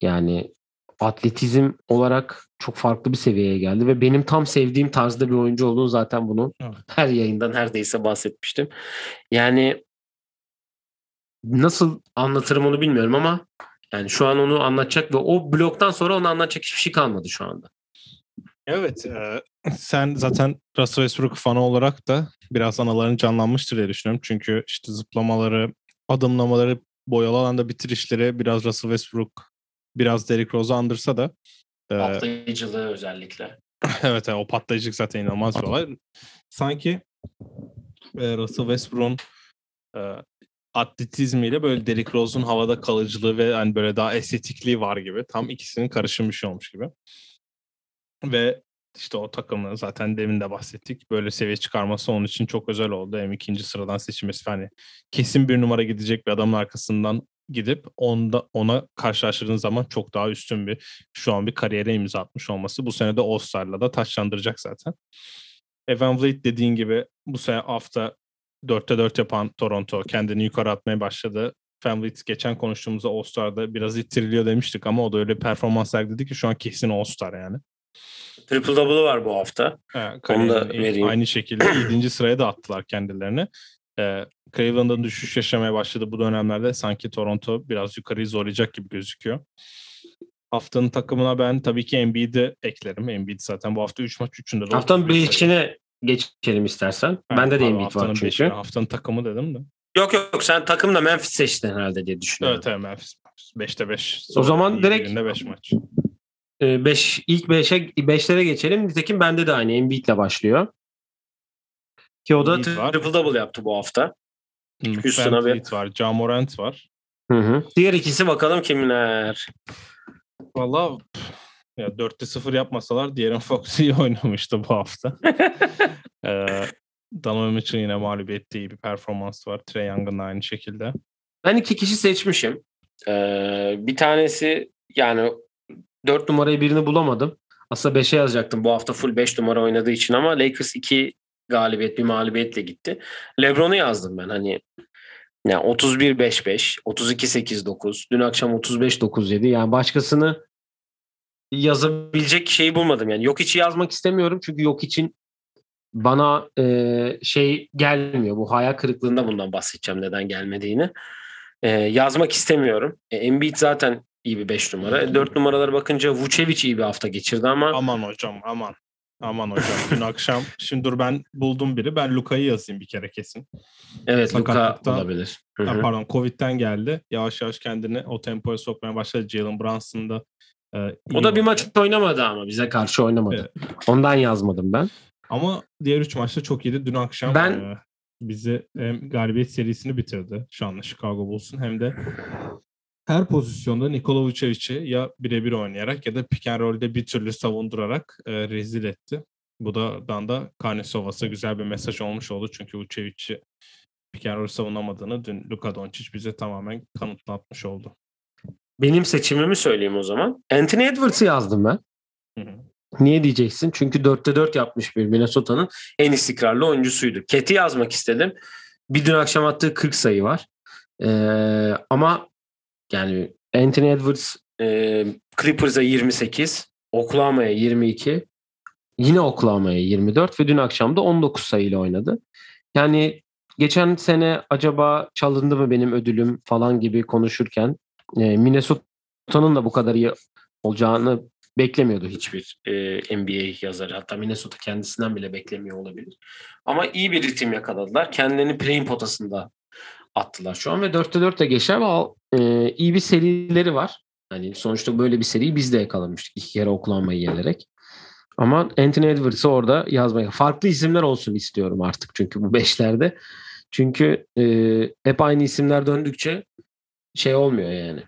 Yani atletizm olarak çok farklı bir seviyeye geldi ve benim tam sevdiğim tarzda bir oyuncu olduğunu zaten bunu evet. her yayında neredeyse bahsetmiştim. Yani nasıl anlatırım onu bilmiyorum ama yani şu an onu anlatacak ve o bloktan sonra onu anlatacak hiçbir şey kalmadı şu anda. Evet. E, sen zaten Russell Westbrook fanı olarak da biraz analarını canlanmıştır diye düşünüyorum. Çünkü işte zıplamaları, adımlamaları, boyalı alanda bitirişleri biraz Russell Westbrook, biraz Derrick Rose'u andırsa da e, patlayıcılığı özellikle. evet, o patlayıcılık zaten inanılmaz bir olay. Sanki e, Russell Westbrook'un e, atletizmiyle böyle Derrick Rose'un havada kalıcılığı ve hani böyle daha estetikliği var gibi. Tam ikisinin karışım bir şey olmuş gibi. Ve işte o takımı zaten demin de bahsettik. Böyle seviye çıkarması onun için çok özel oldu. Hem ikinci sıradan seçilmesi hani kesin bir numara gidecek bir adamın arkasından gidip onda ona karşılaştırdığın zaman çok daha üstün bir şu an bir kariyere imza atmış olması. Bu sene de All-Star'la da taçlandıracak zaten. Evan Vliet dediğin gibi bu sene hafta 4'te 4 yapan Toronto kendini yukarı atmaya başladı. Van Vliet geçen konuştuğumuzda All-Star'da biraz ittiriliyor demiştik ama o da öyle performans sergiledi ki şu an kesin All-Star yani. Triple double var bu hafta. Evet, Onu da vereyim. Aynı şekilde 7. sıraya da attılar kendilerini. Ee, Cleveland'ın düşüş yaşamaya başladı bu dönemlerde. Sanki Toronto biraz yukarıyı zorlayacak gibi gözüküyor. Haftanın takımına ben tabii ki Embiid'i eklerim. Embiid zaten bu hafta 3 maç 3'ünde. Haftanın 5'ine geçelim istersen. Evet, Bende de Embiid var çünkü. Beşi, haftanın takımı dedim de. Yok yok sen takımla Memphis seçtin herhalde diye düşünüyorum. Evet evet Memphis. 5'te 5. O zaman direkt 5 maç. 5 ee, ilk 5'e 5'lere geçelim. Nitekim bende de aynı Embiid'le başlıyor. Ki o da triple double yaptı bu hafta. Üstüne bir var, Jamorant var. Hı hı. Diğer ikisi bakalım kimler. Valla ya 4'te 0 yapmasalar diğerin Fox iyi oynamıştı bu hafta. ee, Donovan Mitchell yine mağlubiyette iyi bir performans var. Trey Young'ın da aynı şekilde. Ben iki kişi seçmişim. Ee, bir tanesi yani 4 numarayı birini bulamadım. Aslında 5'e yazacaktım bu hafta full 5 numara oynadığı için ama Lakers 2 galibiyet bir mağlubiyetle gitti. LeBron'u yazdım ben hani yani 31-5-5, 32-8-9, dün akşam 35-9-7 yani başkasını yazabilecek şeyi bulmadım. Yani yok içi yazmak istemiyorum çünkü yok için bana e, şey gelmiyor. Bu hayal kırıklığında bundan bahsedeceğim neden gelmediğini. E, yazmak istemiyorum. E, Embiid zaten iyi bir 5 numara. 4 numaralara bakınca Vucevic iyi bir hafta geçirdi ama. Aman hocam aman. Aman hocam dün akşam şimdi dur ben buldum biri. Ben Luka'yı yazayım bir kere kesin. Evet Luka olabilir. Ha, pardon Covid'den geldi. Yavaş yavaş kendini o tempoya sokmaya başladı. Jalen Brunson'da e, o da bir maç oynamadı ama bize karşı oynamadı. Evet. Ondan yazmadım ben. Ama diğer üç maçta çok iyiydi. Dün akşam ben... e, bizi hem galibiyet serisini bitirdi şu anda Chicago Bulls'un hem de her pozisyonda Nikola Vucevic'i ya birebir oynayarak ya da pick and roll'de bir türlü savundurarak e, rezil etti. Bu da da Karnisovas'a güzel bir mesaj olmuş oldu. Çünkü Vucevic'i pick and roll savunamadığını dün Luka Doncic bize tamamen kanıtlatmış oldu. Benim seçimimi söyleyeyim o zaman. Anthony Edwards'ı yazdım ben. Hı hı. Niye diyeceksin? Çünkü 4'te 4 yapmış bir Minnesota'nın en istikrarlı oyuncusuydu. Keti yazmak istedim. Bir dün akşam attığı 40 sayı var. Ee, ama yani Anthony Edwards e, Clippers'a 28, Oklahoma'ya 22, yine Oklahoma'ya 24 ve dün akşam da 19 sayıyla oynadı. Yani geçen sene acaba çalındı mı benim ödülüm falan gibi konuşurken e, Minnesota'nın da bu kadar iyi olacağını beklemiyordu hiçbir e, NBA yazarı. Hatta Minnesota kendisinden bile beklemiyor olabilir. Ama iyi bir ritim yakaladılar. Kendilerini playing potasında attılar şu an ve 4'te 4 de geçer ve e, iyi bir serileri var. Hani sonuçta böyle bir seriyi biz de yakalamıştık iki kere Oklahoma'yı yenerek. Ama Anthony Edwards'ı orada yazmaya farklı isimler olsun istiyorum artık çünkü bu beşlerde. Çünkü e, hep aynı isimler döndükçe şey olmuyor yani.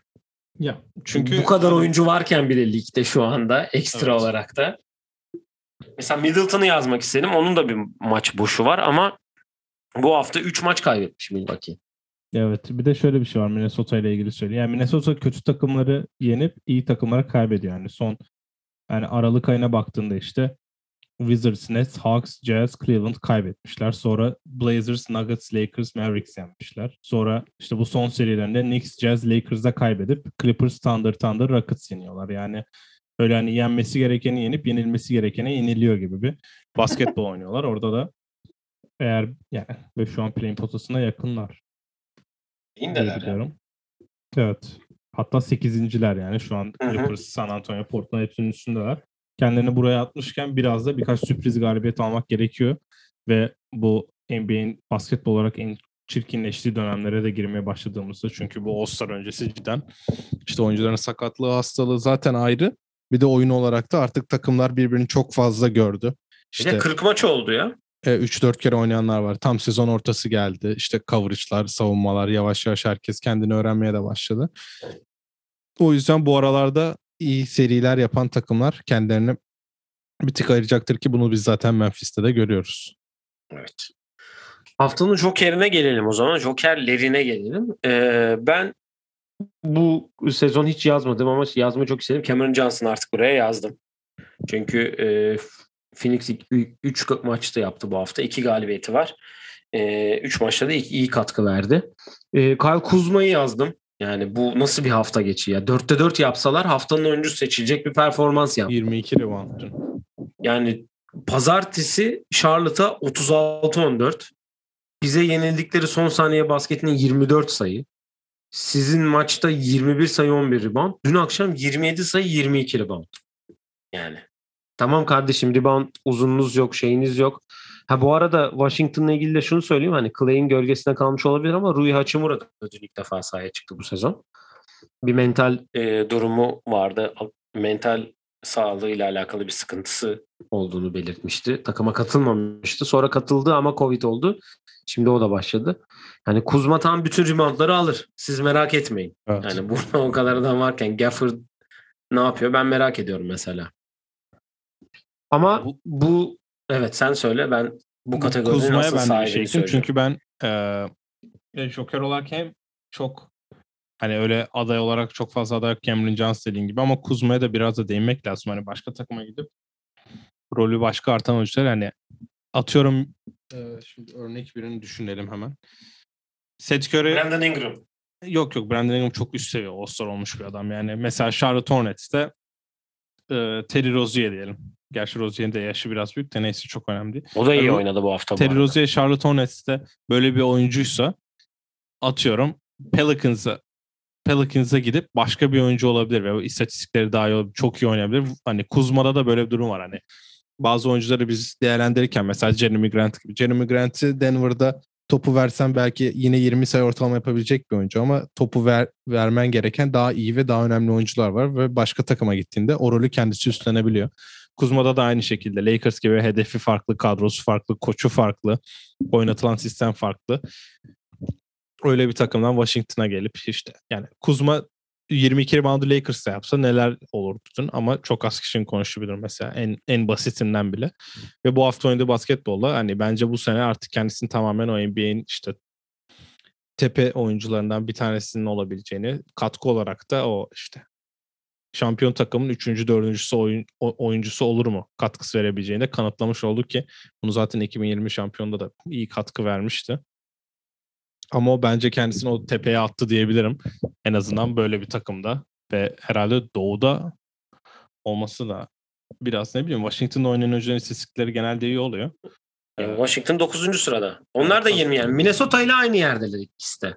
Ya çünkü bu kadar oyuncu varken bile ligde şu anda ekstra evet. olarak da mesela Middleton'ı yazmak istedim. Onun da bir maç boşu var ama bu hafta 3 maç kaybetmiş Milwaukee. Evet bir de şöyle bir şey var Minnesota ile ilgili söyleyeyim. Yani Minnesota kötü takımları yenip iyi takımlara kaybediyor. Yani son Yani Aralık ayına baktığında işte Wizards, Nets, Hawks, Jazz, Cleveland kaybetmişler. Sonra Blazers, Nuggets, Lakers, Mavericks yenmişler. Sonra işte bu son serilerinde Knicks, Jazz, Lakers'da kaybedip Clippers, Thunder, Thunder, Rockets yeniyorlar. Yani öyle hani yenmesi gerekeni yenip yenilmesi gerekene yeniliyor gibi bir basketbol oynuyorlar. Orada da eğer yani ve şu an playing potasına yakınlar. İndeler biliyorum. Evet. Hatta 8.ler yani şu an. Clippers, San Antonio, Portland hepsinin üstündeler. Kendilerini buraya atmışken biraz da birkaç sürpriz galibiyet almak gerekiyor. Ve bu NBA'in basketbol olarak en çirkinleştiği dönemlere de girmeye başladığımızda çünkü bu All-Star öncesi cidden İşte oyuncuların sakatlığı, hastalığı zaten ayrı. Bir de oyun olarak da artık takımlar birbirini çok fazla gördü. Bir İşte de 40 maç oldu ya. E, 3-4 kere oynayanlar var. Tam sezon ortası geldi. İşte coverage'lar, savunmalar yavaş yavaş herkes kendini öğrenmeye de başladı. O yüzden bu aralarda iyi seriler yapan takımlar kendilerini bir tık ayıracaktır ki bunu biz zaten Memphis'te de görüyoruz. Evet. Haftanın Joker'ine gelelim o zaman. Joker'lerine gelelim. Ee, ben bu sezon hiç yazmadım ama yazmayı çok istedim. Cameron Johnson artık buraya yazdım. Çünkü e, Phoenix 3 maçta yaptı bu hafta. 2 galibiyeti var. 3 maçta da iyi, iyi katkı verdi. E, Kyle Kuzma'yı yazdım. Yani bu nasıl bir hafta geçi ya? 4'te 4 yapsalar haftanın oyuncusu seçilecek bir performans yaptı. 22 rebound. Yani pazartesi Charlotte'a 36-14. Bize yenildikleri son saniye basketinin 24 sayı. Sizin maçta 21 sayı 11 rebound. Dün akşam 27 sayı 22 rebound. Yani. Tamam kardeşim rebound uzunluğunuz yok şeyiniz yok. Ha bu arada Washington'la ilgili de şunu söyleyeyim. Hani Clay'in gölgesine kalmış olabilir ama Rui Hachimura da dün ilk defa sahaya çıktı bu sezon. Bir mental e, durumu vardı. Mental sağlığıyla alakalı bir sıkıntısı olduğunu belirtmişti. Takıma katılmamıştı. Sonra katıldı ama Covid oldu. Şimdi o da başladı. Yani Kuzma tam bütün reboundları alır. Siz merak etmeyin. Evet. Yani burada o kadar adam varken Gafford ne yapıyor ben merak ediyorum mesela. Ama Bu- bu evet sen söyle ben bu Kuzma'ya nasıl ben bir sahibini şey söyleyeceğim. Çünkü ben e, Joker olarak hem çok hani öyle aday olarak çok fazla aday Cameron Jones dediğin gibi ama Kuzma'ya da biraz da değinmek lazım. Hani başka takıma gidip rolü başka artan oyuncular hani atıyorum e, şimdi örnek birini düşünelim hemen. Seth Curry Brandon Ingram. Yok yok Brandon Ingram çok üst seviye All-Star olmuş bir adam. Yani mesela Charlotte Hornets'te e, Terry Rozier diyelim. Gerçi Rozier'in de yaşı biraz büyük de neyse çok önemli. O da iyi Tabii- oynadı bu hafta. Terry. Rozier Charlotte Hornets'te böyle bir oyuncuysa atıyorum Pelicans'a Pelicans'a gidip başka bir oyuncu olabilir ve istatistikleri daha iyi olabilir, çok iyi oynayabilir. Hani Kuzma'da da böyle bir durum var hani. Bazı oyuncuları biz değerlendirirken mesela Jeremy Grant gibi. Jeremy Grant'i Denver'da topu versen belki yine 20 sayı ortalama yapabilecek bir oyuncu ama topu ver, vermen gereken daha iyi ve daha önemli oyuncular var ve başka takıma gittiğinde o rolü kendisi üstlenebiliyor. Kuzma'da da aynı şekilde Lakers gibi hedefi farklı, kadrosu farklı, koçu farklı, oynatılan sistem farklı. Öyle bir takımdan Washington'a gelip işte yani Kuzma 22 reboundu Lakers'ta yapsa neler olurdu ama çok az kişinin konuştuğu bir durum mesela en, en basitinden bile. Ve bu hafta oynadığı basketbolla hani bence bu sene artık kendisini tamamen o NBA'in işte tepe oyuncularından bir tanesinin olabileceğini katkı olarak da o işte şampiyon takımın üçüncü, dördüncüsü oyun, o- oyuncusu olur mu katkısı verebileceğini de kanıtlamış olduk ki bunu zaten 2020 şampiyonda da iyi katkı vermişti. Ama o bence kendisini o tepeye attı diyebilirim. En azından böyle bir takımda ve herhalde doğuda olması da biraz ne bileyim Washington'da oynayan oyuncuların istatistikleri genelde iyi oluyor. Washington 9. sırada. Onlar da 20 yani. Minnesota ile aynı yerdeler ikisi de.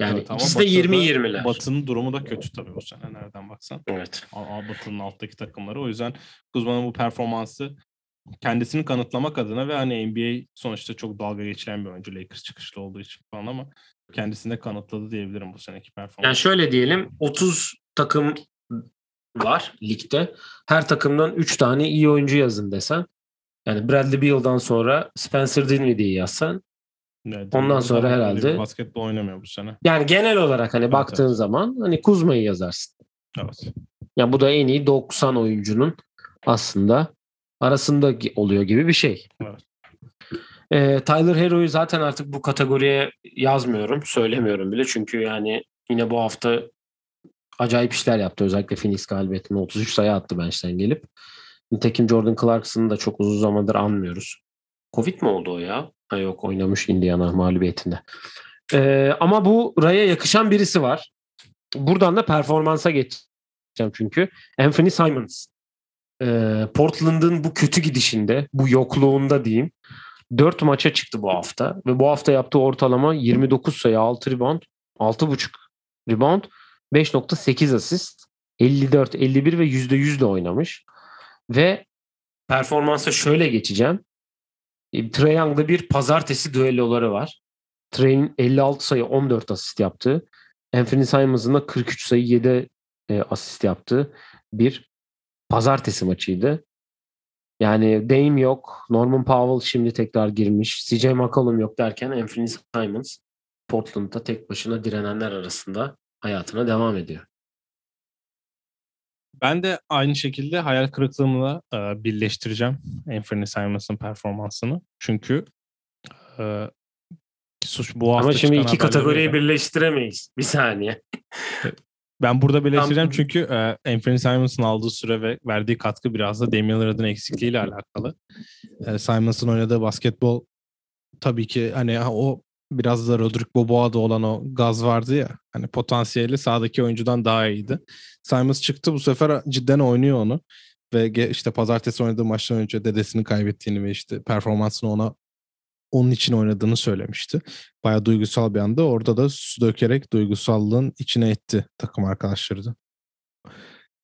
Yani Evet, ikisi de Batı'da- 20-20'ler. Batı'nın durumu da kötü tabii bu sene nereden baksan. Evet. Batı'nın alttaki takımları. O yüzden Kuzma'nın bu performansı kendisini kanıtlamak adına ve hani NBA sonuçta çok dalga geçilen bir oyuncu Lakers çıkışlı olduğu için falan ama kendisini de kanıtladı diyebilirim bu seneki performans. Yani şöyle diyelim 30 takım var ligde. Her takımdan 3 tane iyi oyuncu yazın desen. Yani Bradley Beal'dan sonra Spencer Dinwiddie'yi yazsan. Evet, ondan sonra herhalde- Basketbol oynamıyor bu sene. Yani genel olarak hani Evet, baktığın evet. zaman hani Kuzma'yı yazarsın. Evet. Ya bu da en iyi 90 oyuncunun aslında arasında oluyor gibi bir şey. Evet. Ee, Tyler Hero'yu zaten artık bu kategoriye yazmıyorum, söylemiyorum bile. Çünkü yani yine bu hafta acayip işler yaptı. Özellikle Phoenix galibiyetinde 33 sayı attı bench'ten gelip. Nitekim Jordan Clarkson'ı da çok uzun zamandır anmıyoruz. Covid mi oldu o ya? Ha yok oynamış Indiana mağlubiyetinde. Ee, ama bu Ray'a yakışan birisi var. Buradan da performansa geçeceğim çünkü. Anthony Simons. Ee, Portland'ın bu kötü gidişinde, bu yokluğunda diyeyim. 4 maça çıktı bu hafta ve bu hafta yaptığı ortalama 29 sayı, 6 rebound, 6.5 rebound, 5.8 asist, 54, 51 ve %100 de oynamış. Ve performansa şöyle geçeceğim. E, Trae bir pazartesi düelloları var. Trae'nin 56 sayı 14 asist yaptığı, Anthony Simons'ın da 43 sayı 7 e, asist yaptığı bir pazartesi maçıydı. Yani Dame yok. Norman Powell şimdi tekrar girmiş. CJ McCollum yok derken Anthony Simons Portland'da tek başına direnenler arasında hayatına devam ediyor. Ben de aynı şekilde hayal kırıklığımla e, birleştireceğim Anthony Simons'ın performansını. Çünkü e, suç bu hafta Ama şimdi iki kategoriyi birleştiremeyiz. Bir saniye. Ben burada birleştireceğim Tam- çünkü e, Anthony Simons'ın aldığı süre ve verdiği katkı biraz da Damian Lillard'ın eksikliğiyle alakalı. E, Simons'ın oynadığı basketbol tabii ki hani ha, o biraz da Roderick Boboa'da olan o gaz vardı ya. Hani potansiyeli sağdaki oyuncudan daha iyiydi. Simons çıktı bu sefer cidden oynuyor onu. Ve işte pazartesi oynadığı maçtan önce dedesini kaybettiğini ve işte performansını ona onun için oynadığını söylemişti. Bayağı duygusal bir anda. Orada da su dökerek duygusallığın içine etti takım arkadaşları da.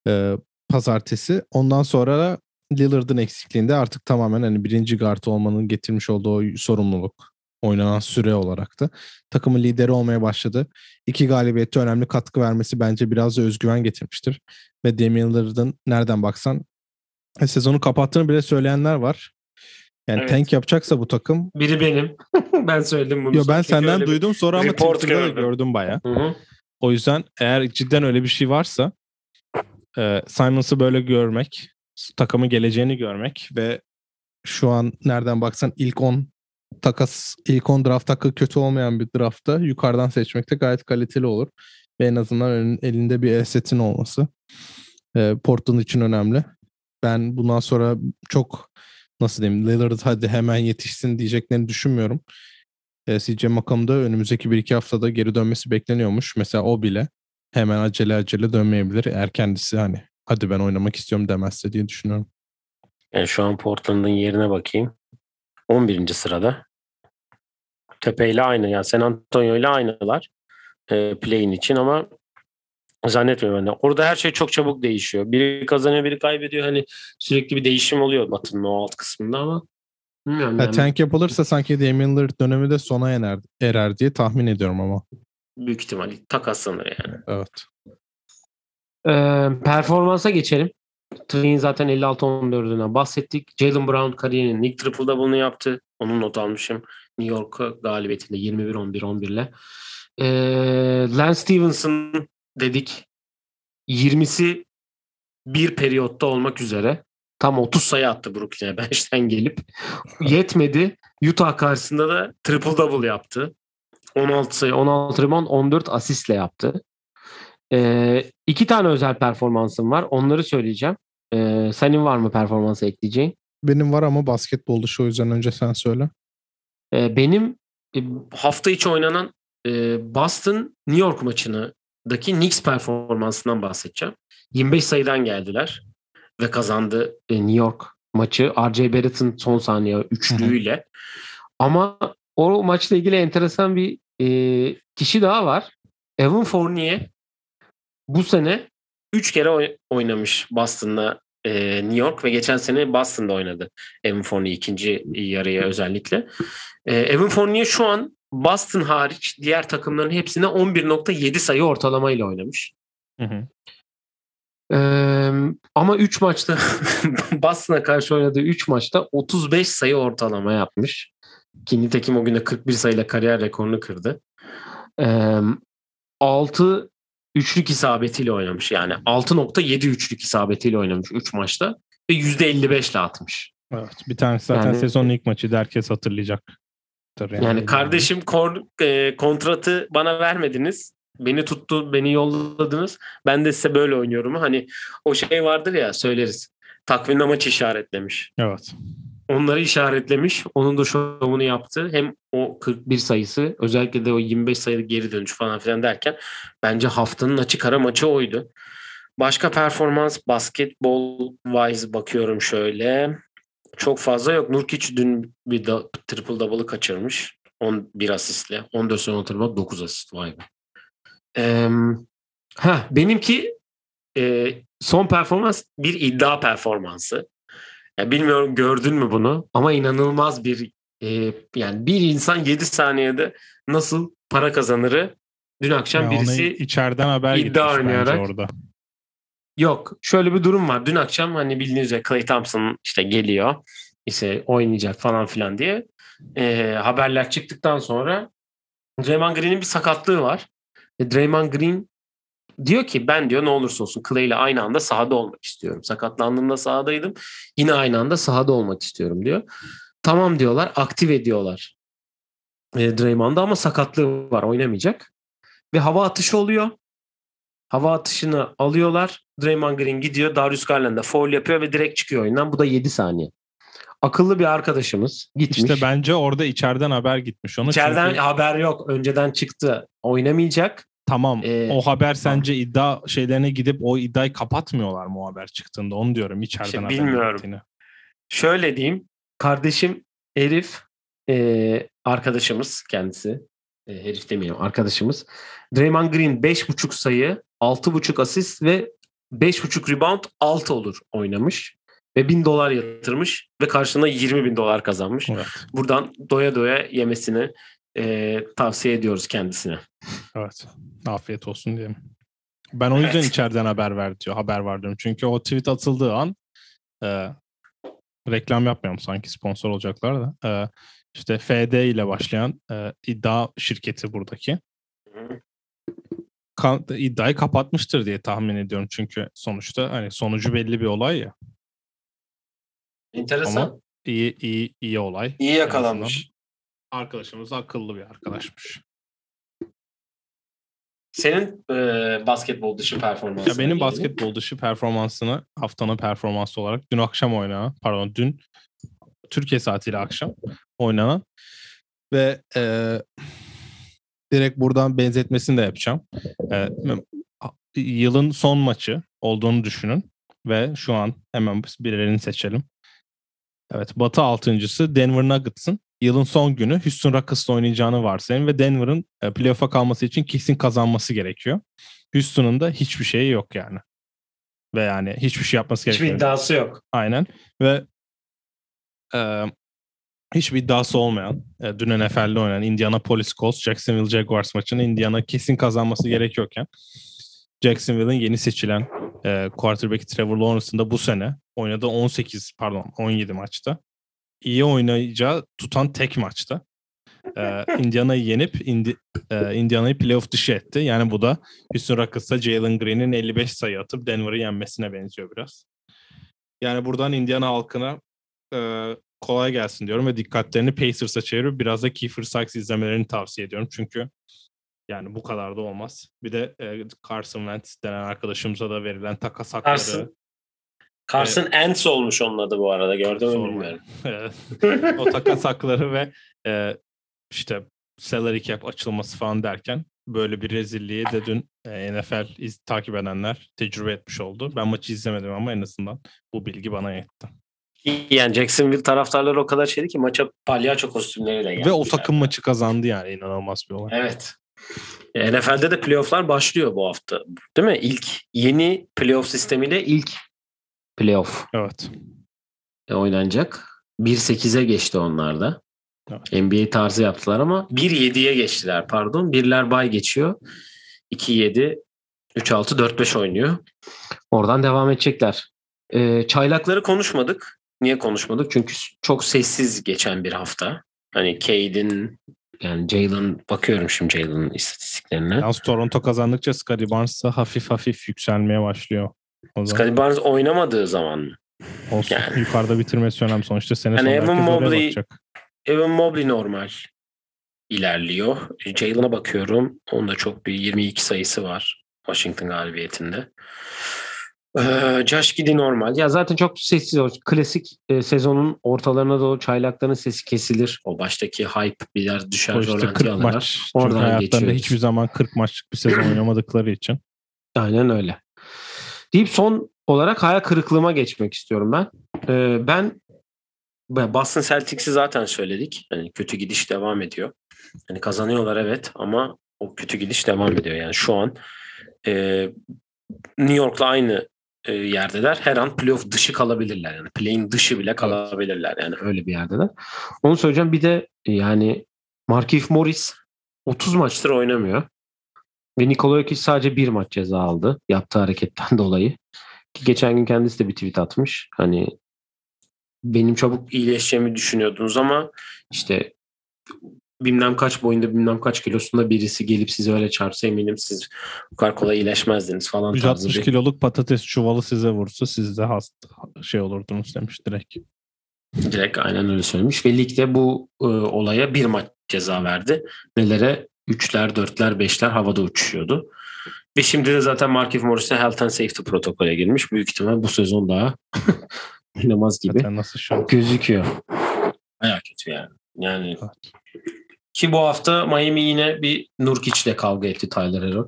Ee, pazartesi. Ondan sonra da Lillard'ın eksikliğinde artık tamamen hani birinci guard olmanın getirmiş olduğu sorumluluk oynanan süre olarak da takımın lideri olmaya başladı. İki galibiyette önemli katkı vermesi bence biraz da özgüven getirmiştir. Ve Damian Lillard'ın nereden baksan e, sezonu kapattığını bile söyleyenler var. Yani Evet. tank yapacaksa bu takım Biri benim. ben söyledim bunu. Yo ben senden bir- duydum sonra ama Twitter'da da gördüm. gördüm baya. O yüzden eğer cidden öyle bir şey varsa e, Simons'ı böyle görmek, takımın geleceğini görmek ve şu an nereden baksan ilk 10 takas, ilk 10 draft hakkı kötü olmayan bir draftta yukarıdan seçmek de gayet kaliteli olur. Ve en azından elinde bir asset'in olması e, Portland için önemli. Ben bundan sonra çok nasıl diyeyim Lillard hadi hemen yetişsin diyeceklerini düşünmüyorum. E, CJ McCollum da önümüzdeki 1-2 haftada geri dönmesi bekleniyormuş. Mesela o bile hemen acele acele dönmeyebilir. Eğer kendisi hani hadi ben oynamak istiyorum demezse diye düşünüyorum. Yani şu an Portland'ın yerine bakayım. 11. sırada. Tepe ile aynı. Yani San Antonio ile aynılar. E, play'in için ama zannetmiyorum ben de. Orada her şey çok çabuk değişiyor. Biri kazanıyor, biri kaybediyor. Hani sürekli bir değişim oluyor Batı'nın o alt kısmında ama bilmiyorum. Ha, yani. tank yapılırsa sanki Damian Lillard dönemi de sona erer, erer diye tahmin ediyorum ama. Büyük ihtimalle takaslanır yani. Evet. Ee, performansa geçelim. Trey'in zaten 56-14'ünden bahsettik. Jalen Brown kariyerinin ilk triple double'ını yaptı. Onun not almışım. New York galibiyetinde 21-11-11 ile. Ee, Lance Stevenson dedik. 20'si bir periyotta olmak üzere. Tam 30 sayı attı Brooklyn'e bench'ten gelip. Yetmedi. Utah karşısında da triple double yaptı. 16 sayı, 16 rebound, 14 asistle yaptı. Ee, iki tane özel performansım var. Onları söyleyeceğim. Ee, senin var mı performansı ekleyeceğin? Benim var ama basketbol dışı o yüzden önce sen söyle. Ee, benim e, hafta içi oynanan e, Boston New York maçındaki Knicks performansından bahsedeceğim. 25 sayıdan geldiler ve kazandı e, New York maçı. R.J. Barrett'ın son saniye üçlüğüyle. Ama o maçla ilgili enteresan bir e, kişi daha var. Evan Fournier bu sene 3 kere oy- oynamış Boston'la e, New York ve geçen sene Boston'da oynadı. Evan Fournier ikinci yarıya özellikle. E, Evan Fournier şu an Boston hariç diğer takımların hepsine 11.7 sayı ortalamayla oynamış. Hı hı. Ee, ama 3 maçta Boston'a karşı oynadığı 3 maçta 35 sayı ortalama yapmış. Ki nitekim o günde 41 sayıyla kariyer rekorunu kırdı. Ee, 6 üçlük isabetiyle oynamış. Yani 6.7 üçlük isabetiyle oynamış 3 maçta ve %55 ile atmış. Evet. Bir tanesi zaten Yani- sezonun ilk maçıydı. Herkes hatırlayacak. Yani kardeşim kor- e, kontratı bana vermediniz. beni tuttu, beni yolladınız. Ben de size böyle oynuyorum. Hani o şey vardır ya söyleriz. Takvimde maç işaretlemiş. Evet. Onları işaretlemiş. Onun da şovunu yaptı. Hem o 41 sayısı özellikle de o 25 sayılı geri dönüş falan filan derken bence haftanın açık ara maçı oydu. Başka performans basketbol wise bakıyorum şöyle. Çok fazla yok. Nurkic dün bir da, triple double'ı kaçırmış. 11 asistle. 14 sene oturma 9 asist. Vay be. Ee, ha, benimki e, son performans bir iddia performansı. Ya bilmiyorum gördün mü bunu ama inanılmaz bir e, yani bir insan 7 saniyede nasıl para kazanırı dün akşam Ya birisi içeriden haber iddia oynayarak- orada. Yok. Şöyle bir durum var. Dün akşam hani bildiğiniz üzere Clay Thompson işte geliyor. işte oynayacak falan filan diye. Ee, haberler çıktıktan sonra Draymond Green'in bir sakatlığı var. Ve Draymond Green diyor ki ben diyor ne olursa olsun Clay ile aynı anda sahada olmak istiyorum. Sakatlandığımda sahadaydım. Yine aynı anda sahada olmak istiyorum diyor. Tamam diyorlar. Aktif ediyorlar. E, Draymond'da ama sakatlığı var. Oynamayacak. Ve hava atışı oluyor. Hava atışını alıyorlar. Draymond Green gidiyor. Darius Garland'a foul yapıyor ve direkt çıkıyor oyundan. Bu da 7 saniye. Akıllı bir arkadaşımız gitmiş. İşte bence orada içeriden haber gitmiş ona. İçeriden çünkü- haber yok. Önceden çıktı. Oynamayacak. Tamam. Ee, o haber sence iddia şeylerine gidip o iddiayı kapatmıyorlar mı o haber çıktığında? Onu diyorum içeriden İşte bilmiyorum. gittiğini. Şöyle diyeyim. Kardeşim Herif e, arkadaşımız kendisi. E, herif demeyelim arkadaşımız. Draymond Green 5.5 sayı, 6.5 asist ve 5.5 rebound 6 olur oynamış. Ve 1000 dolar yatırmış ve karşılığında 20 bin dolar kazanmış. Evet. Buradan doya doya yemesini e, tavsiye ediyoruz kendisine. Evet. Afiyet olsun diyelim. Ben o yüzden Evet. içeriden haber ver diyor. Haber var diyorum. Çünkü o tweet atıldığı an e, reklam yapmayalım sanki sponsor olacaklar da. E, işte FD ile başlayan e, iddia şirketi buradaki. Ka- iddiayı kapatmıştır diye tahmin ediyorum. Çünkü sonuçta hani sonucu belli bir olay ya. Enteresan. Ama iyi iyi iyi olay. İyi yakalanmış. Arkadaşımız akıllı bir arkadaşmış. Senin e, basketbol dışı performansın. Ya benim basketbol dışı performansını haftanın performansı olarak dün akşam oynanan, pardon dün Türkiye saatiyle akşam oynanan ve e, direkt buradan benzetmesini de yapacağım. E, yılın son maçı olduğunu düşünün ve şu an hemen birilerini seçelim. Evet Batı altıncısı Denver Nuggets'ın yılın son günü Houston Rockets'la oynayacağını varsayın ve Denver'ın e, playoff'a kalması için kesin kazanması gerekiyor. Houston'un da hiçbir şeyi yok yani. Ve yani hiçbir şey yapması Hiçbir gerekiyor. iddiası yok. Aynen. Ve e, hiçbir iddiası olmayan, e, dün NFL'de oynayan Indianapolis Colts, Jacksonville Jaguars maçını Indiana kesin kazanması gerekiyorken Jacksonville'ın yeni seçilen e, quarterback Trevor Lawrence'ın da bu sene oynadığı 18 pardon 17 maçta iyi oynayacağı tutan tek maçta e, Indiana'yı yenip Indi, e, Indiana'yı playoff dışı etti. Yani bu da Houston Rockets'ta Jalen Green'in 55 sayı atıp Denver'ı yenmesine benziyor biraz. Yani buradan Indiana halkına e, kolay gelsin diyorum ve dikkatlerini Pacers'a çevirip biraz da Kiefer Sykes izlemelerini tavsiye ediyorum. Çünkü yani bu kadar da olmaz. Bir de e, Carson Wentz denen arkadaşımıza da verilen takas hakları. Carson, Carson Wentz olmuş onun adı bu arada. Gördün mü bilmiyorum. Evet. o takas hakları ve e, işte salary cap açılması falan derken böyle bir rezilliği de dün e, NFL iz, takip edenler tecrübe etmiş oldu. Ben maçı izlemedim ama en azından bu bilgi bana yetti. Yani Jacksonville taraftarları o kadar şeydi ki maça palyaço kostümleriyle geldi. Ve o takım maçı kazandı yani inanılmaz bir olay. Evet. E, NFL'de de playofflar başlıyor bu hafta. Değil mi? İlk yeni playoff sistemiyle ilk playoff Evet. e, oynanacak. 1-8'e geçti onlar da. Evet. NBA tarzı yaptılar ama 1-7'ye geçtiler pardon. Birler bay geçiyor. 2-7, 3-6, 4-5 oynuyor. Oradan devam edecekler. E, çaylakları konuşmadık. Niye konuşmadık? Çünkü çok sessiz geçen bir hafta. Hani Cade'in yani Jalen bakıyorum şimdi Jalen'ın istatistiklerine. Yalnız Toronto kazandıkça Scottie Barnes hafif hafif yükselmeye başlıyor. O zaman oynamadığı zaman mı? olsun. Yani. Yukarıda bitirmesi önemli. Sonuçta sene Yani Evan Mobley-. Evan Mobley normal. ilerliyor. Jalen'a bakıyorum. Onda çok bir 22 sayısı var Washington galibiyetinde. Ee, Josh Giddy normal. Ya zaten çok sessiz o klasik e, sezonun ortalarına doğru çaylakların sesi kesilir. O baştaki hype biraz düşer. O işte 40 rolantiye alırlar. maç. Çünkü Oradan hayatlarında geçiyoruz. hiçbir zaman 40 maçlık bir sezon oynamadıkları için. Aynen öyle. Deyip son olarak hayal kırıklığıma geçmek istiyorum ben. Ee, ben Boston Celtics'i zaten söyledik. Hani kötü gidiş devam ediyor. Hani kazanıyorlar evet ama o kötü gidiş devam ediyor. Yani şu an e, New York'la aynı e, yerdeler. Her an playoff dışı kalabilirler. Yani play'in dışı bile kalabilirler. Yani öyle bir yerdeler. Onu söyleyeceğim. Bir de yani Markieff Morris 30 maçtır oynamıyor. Ve Nikola Jokic sadece bir maç ceza aldı. Yaptığı hareketten dolayı. Ki geçen gün kendisi de bir tweet atmış. Hani benim çabuk iyileşeceğimi düşünüyordunuz ama işte bilmem kaç boyunda bilmem kaç kilosunda birisi gelip sizi öyle çarpsa eminim siz bu kadar kolay iyileşmezdiniz falan tarzı 160 bir kiloluk patates çuvalı size vursa siz de hasta şey olurdunuz demiş direkt. Direkt aynen öyle söylemiş. Ve ligde bu e, olaya bir maç ceza verdi. Nelere? Üçler, dörtler, beşler havada uçuşuyordu. Ve şimdi de zaten Markieff Morris'e Health and Safety protokole girmiş. Büyük ihtimal bu sezon daha oynamaz gibi Zaten nasıl şu an? gözüküyor. Baya kötü yani. Yani Evet. ki bu hafta Miami yine bir Nurkic'le kavga etti Tyler Hero.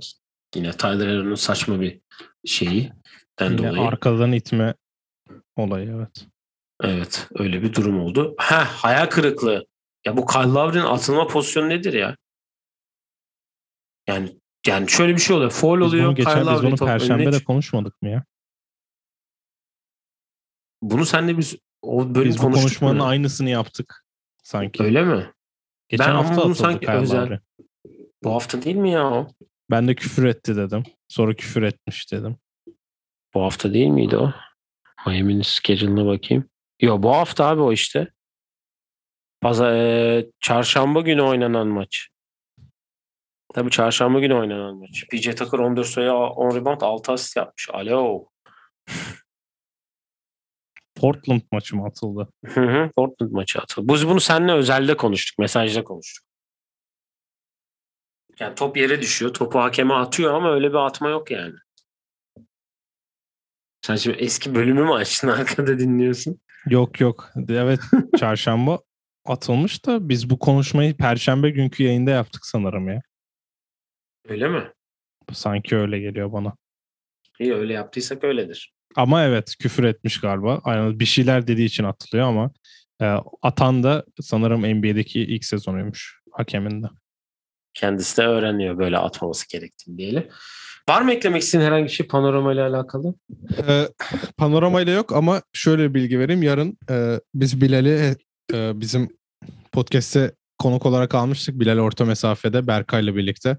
Yine Tyler Hero'nun saçma bir şeyi. Den Yine dolayı. arkadan itme olayı evet. Evet öyle bir durum oldu. Ha hayal kırıklığı. Ya bu Kyle Lowry'nin atılma pozisyonu nedir ya? Yani yani şöyle bir şey oluyor. Foul Biz oluyor. bunu geçen biz bunu perşembe de konuşmadık mı ya? Bunu senle biz o bölüm Biz konuştuk konuşmanın mu? aynısını yaptık sanki. Öyle mi? Geçen Ben ama hafta bunu atıldı sanki Kyle özel- Lowry. Bu hafta değil mi ya o? Ben de küfür etti dedim. Sonra küfür etmiş dedim. Bu hafta değil miydi o? Miami'nin schedule'ına bakayım. Yo bu hafta abi o işte. Pazar, e, çarşamba günü oynanan maç. Tabii çarşamba günü oynanan maç. PJ Tucker 14 sayı 10 rebound 6 asist yapmış. Alo. Portland maçı mı atıldı? Hı hı, Portland maçı atıldı. Biz bunu seninle özelde konuştuk. Mesajda konuştuk. Yani top yere düşüyor. Topu hakeme atıyor ama öyle bir atma yok yani. Sen şimdi eski bölümü mü açtın arkada dinliyorsun? Yok yok. Evet çarşamba atılmış da biz bu konuşmayı perşembe günkü yayında yaptık sanırım ya. Öyle mi? Sanki öyle geliyor bana. İyi öyle yaptıysak öyledir. Ama evet küfür etmiş galiba. Aynen bir şeyler dediği için atılıyor ama e, atan da sanırım NBA'deki ilk sezonuymuş hakemin de. Kendisi de öğreniyor böyle atmaması gerektiğini diyelim. Var mı eklemek istediğin herhangi bir şey panorama ile alakalı? Ee, panoramayla yok ama şöyle bir bilgi vereyim. Yarın e, biz Bilal'i e, bizim podcast'te konuk olarak almıştık. Bilal orta mesafede Berkay'la birlikte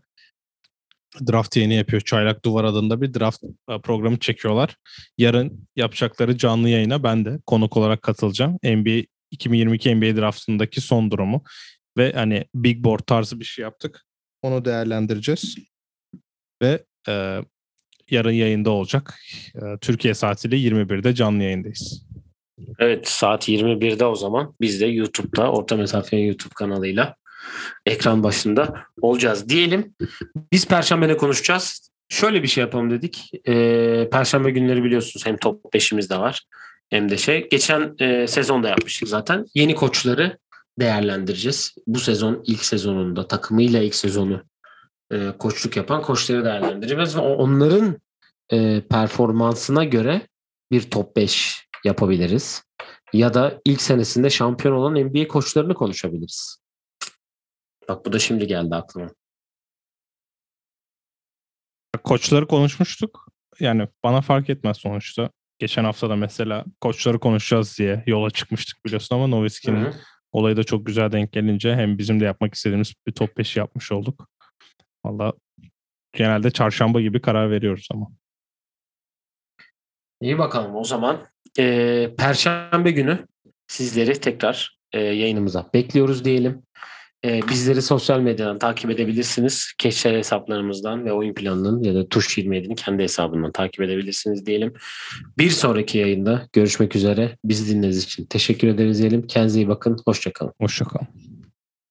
draft yayını yapıyor. Çaylak Duvar adında bir draft e, programı çekiyorlar. Yarın yapacakları canlı yayına ben de konuk olarak katılacağım. NBA 2022 NBA draftındaki son durumu ve hani big board tarzı bir şey yaptık. Onu değerlendireceğiz. Ve e, yarın yayında olacak. E, Türkiye saatiyle 21'de canlı yayındayız. Evet saat 21'de o zaman biz de YouTube'da Orta Mesafe YouTube kanalıyla ekran başında olacağız diyelim. Biz Perşembe ne konuşacağız? Şöyle bir şey yapalım dedik. Ee, Perşembe günleri biliyorsunuz hem top 5'imiz de var hem de şey. Geçen e, sezonda yapmıştık zaten. Yeni koçları değerlendireceğiz. Bu sezon ilk sezonunda takımıyla ilk sezonu e, koçluk yapan koçları değerlendireceğiz ve onların e, performansına göre bir top 5 yapabiliriz. Ya da ilk senesinde şampiyon olan NBA koçlarını konuşabiliriz. Bak bu da şimdi geldi aklıma. Koçları konuşmuştuk. Yani bana fark etmez sonuçta. Geçen hafta da mesela koçları konuşacağız diye yola çıkmıştık biliyorsun ama hı. olayı da çok güzel denk gelince hem bizim de yapmak istediğimiz bir top 5 yapmış olduk. Valla genelde çarşamba gibi karar veriyoruz ama. İyi bakalım o zaman. e, Perşembe günü sizleri tekrar e, yayınımıza bekliyoruz diyelim. E, bizleri sosyal medyadan takip edebilirsiniz. Keşfer hesaplarımızdan ve oyun planının ya da Tuş 27'nin kendi hesabından takip edebilirsiniz diyelim. Bir sonraki yayında görüşmek üzere. Bizi dinlediğiniz için teşekkür ederiz diyelim. Kendinize iyi bakın. Hoşçakalın. Hoşçakalın.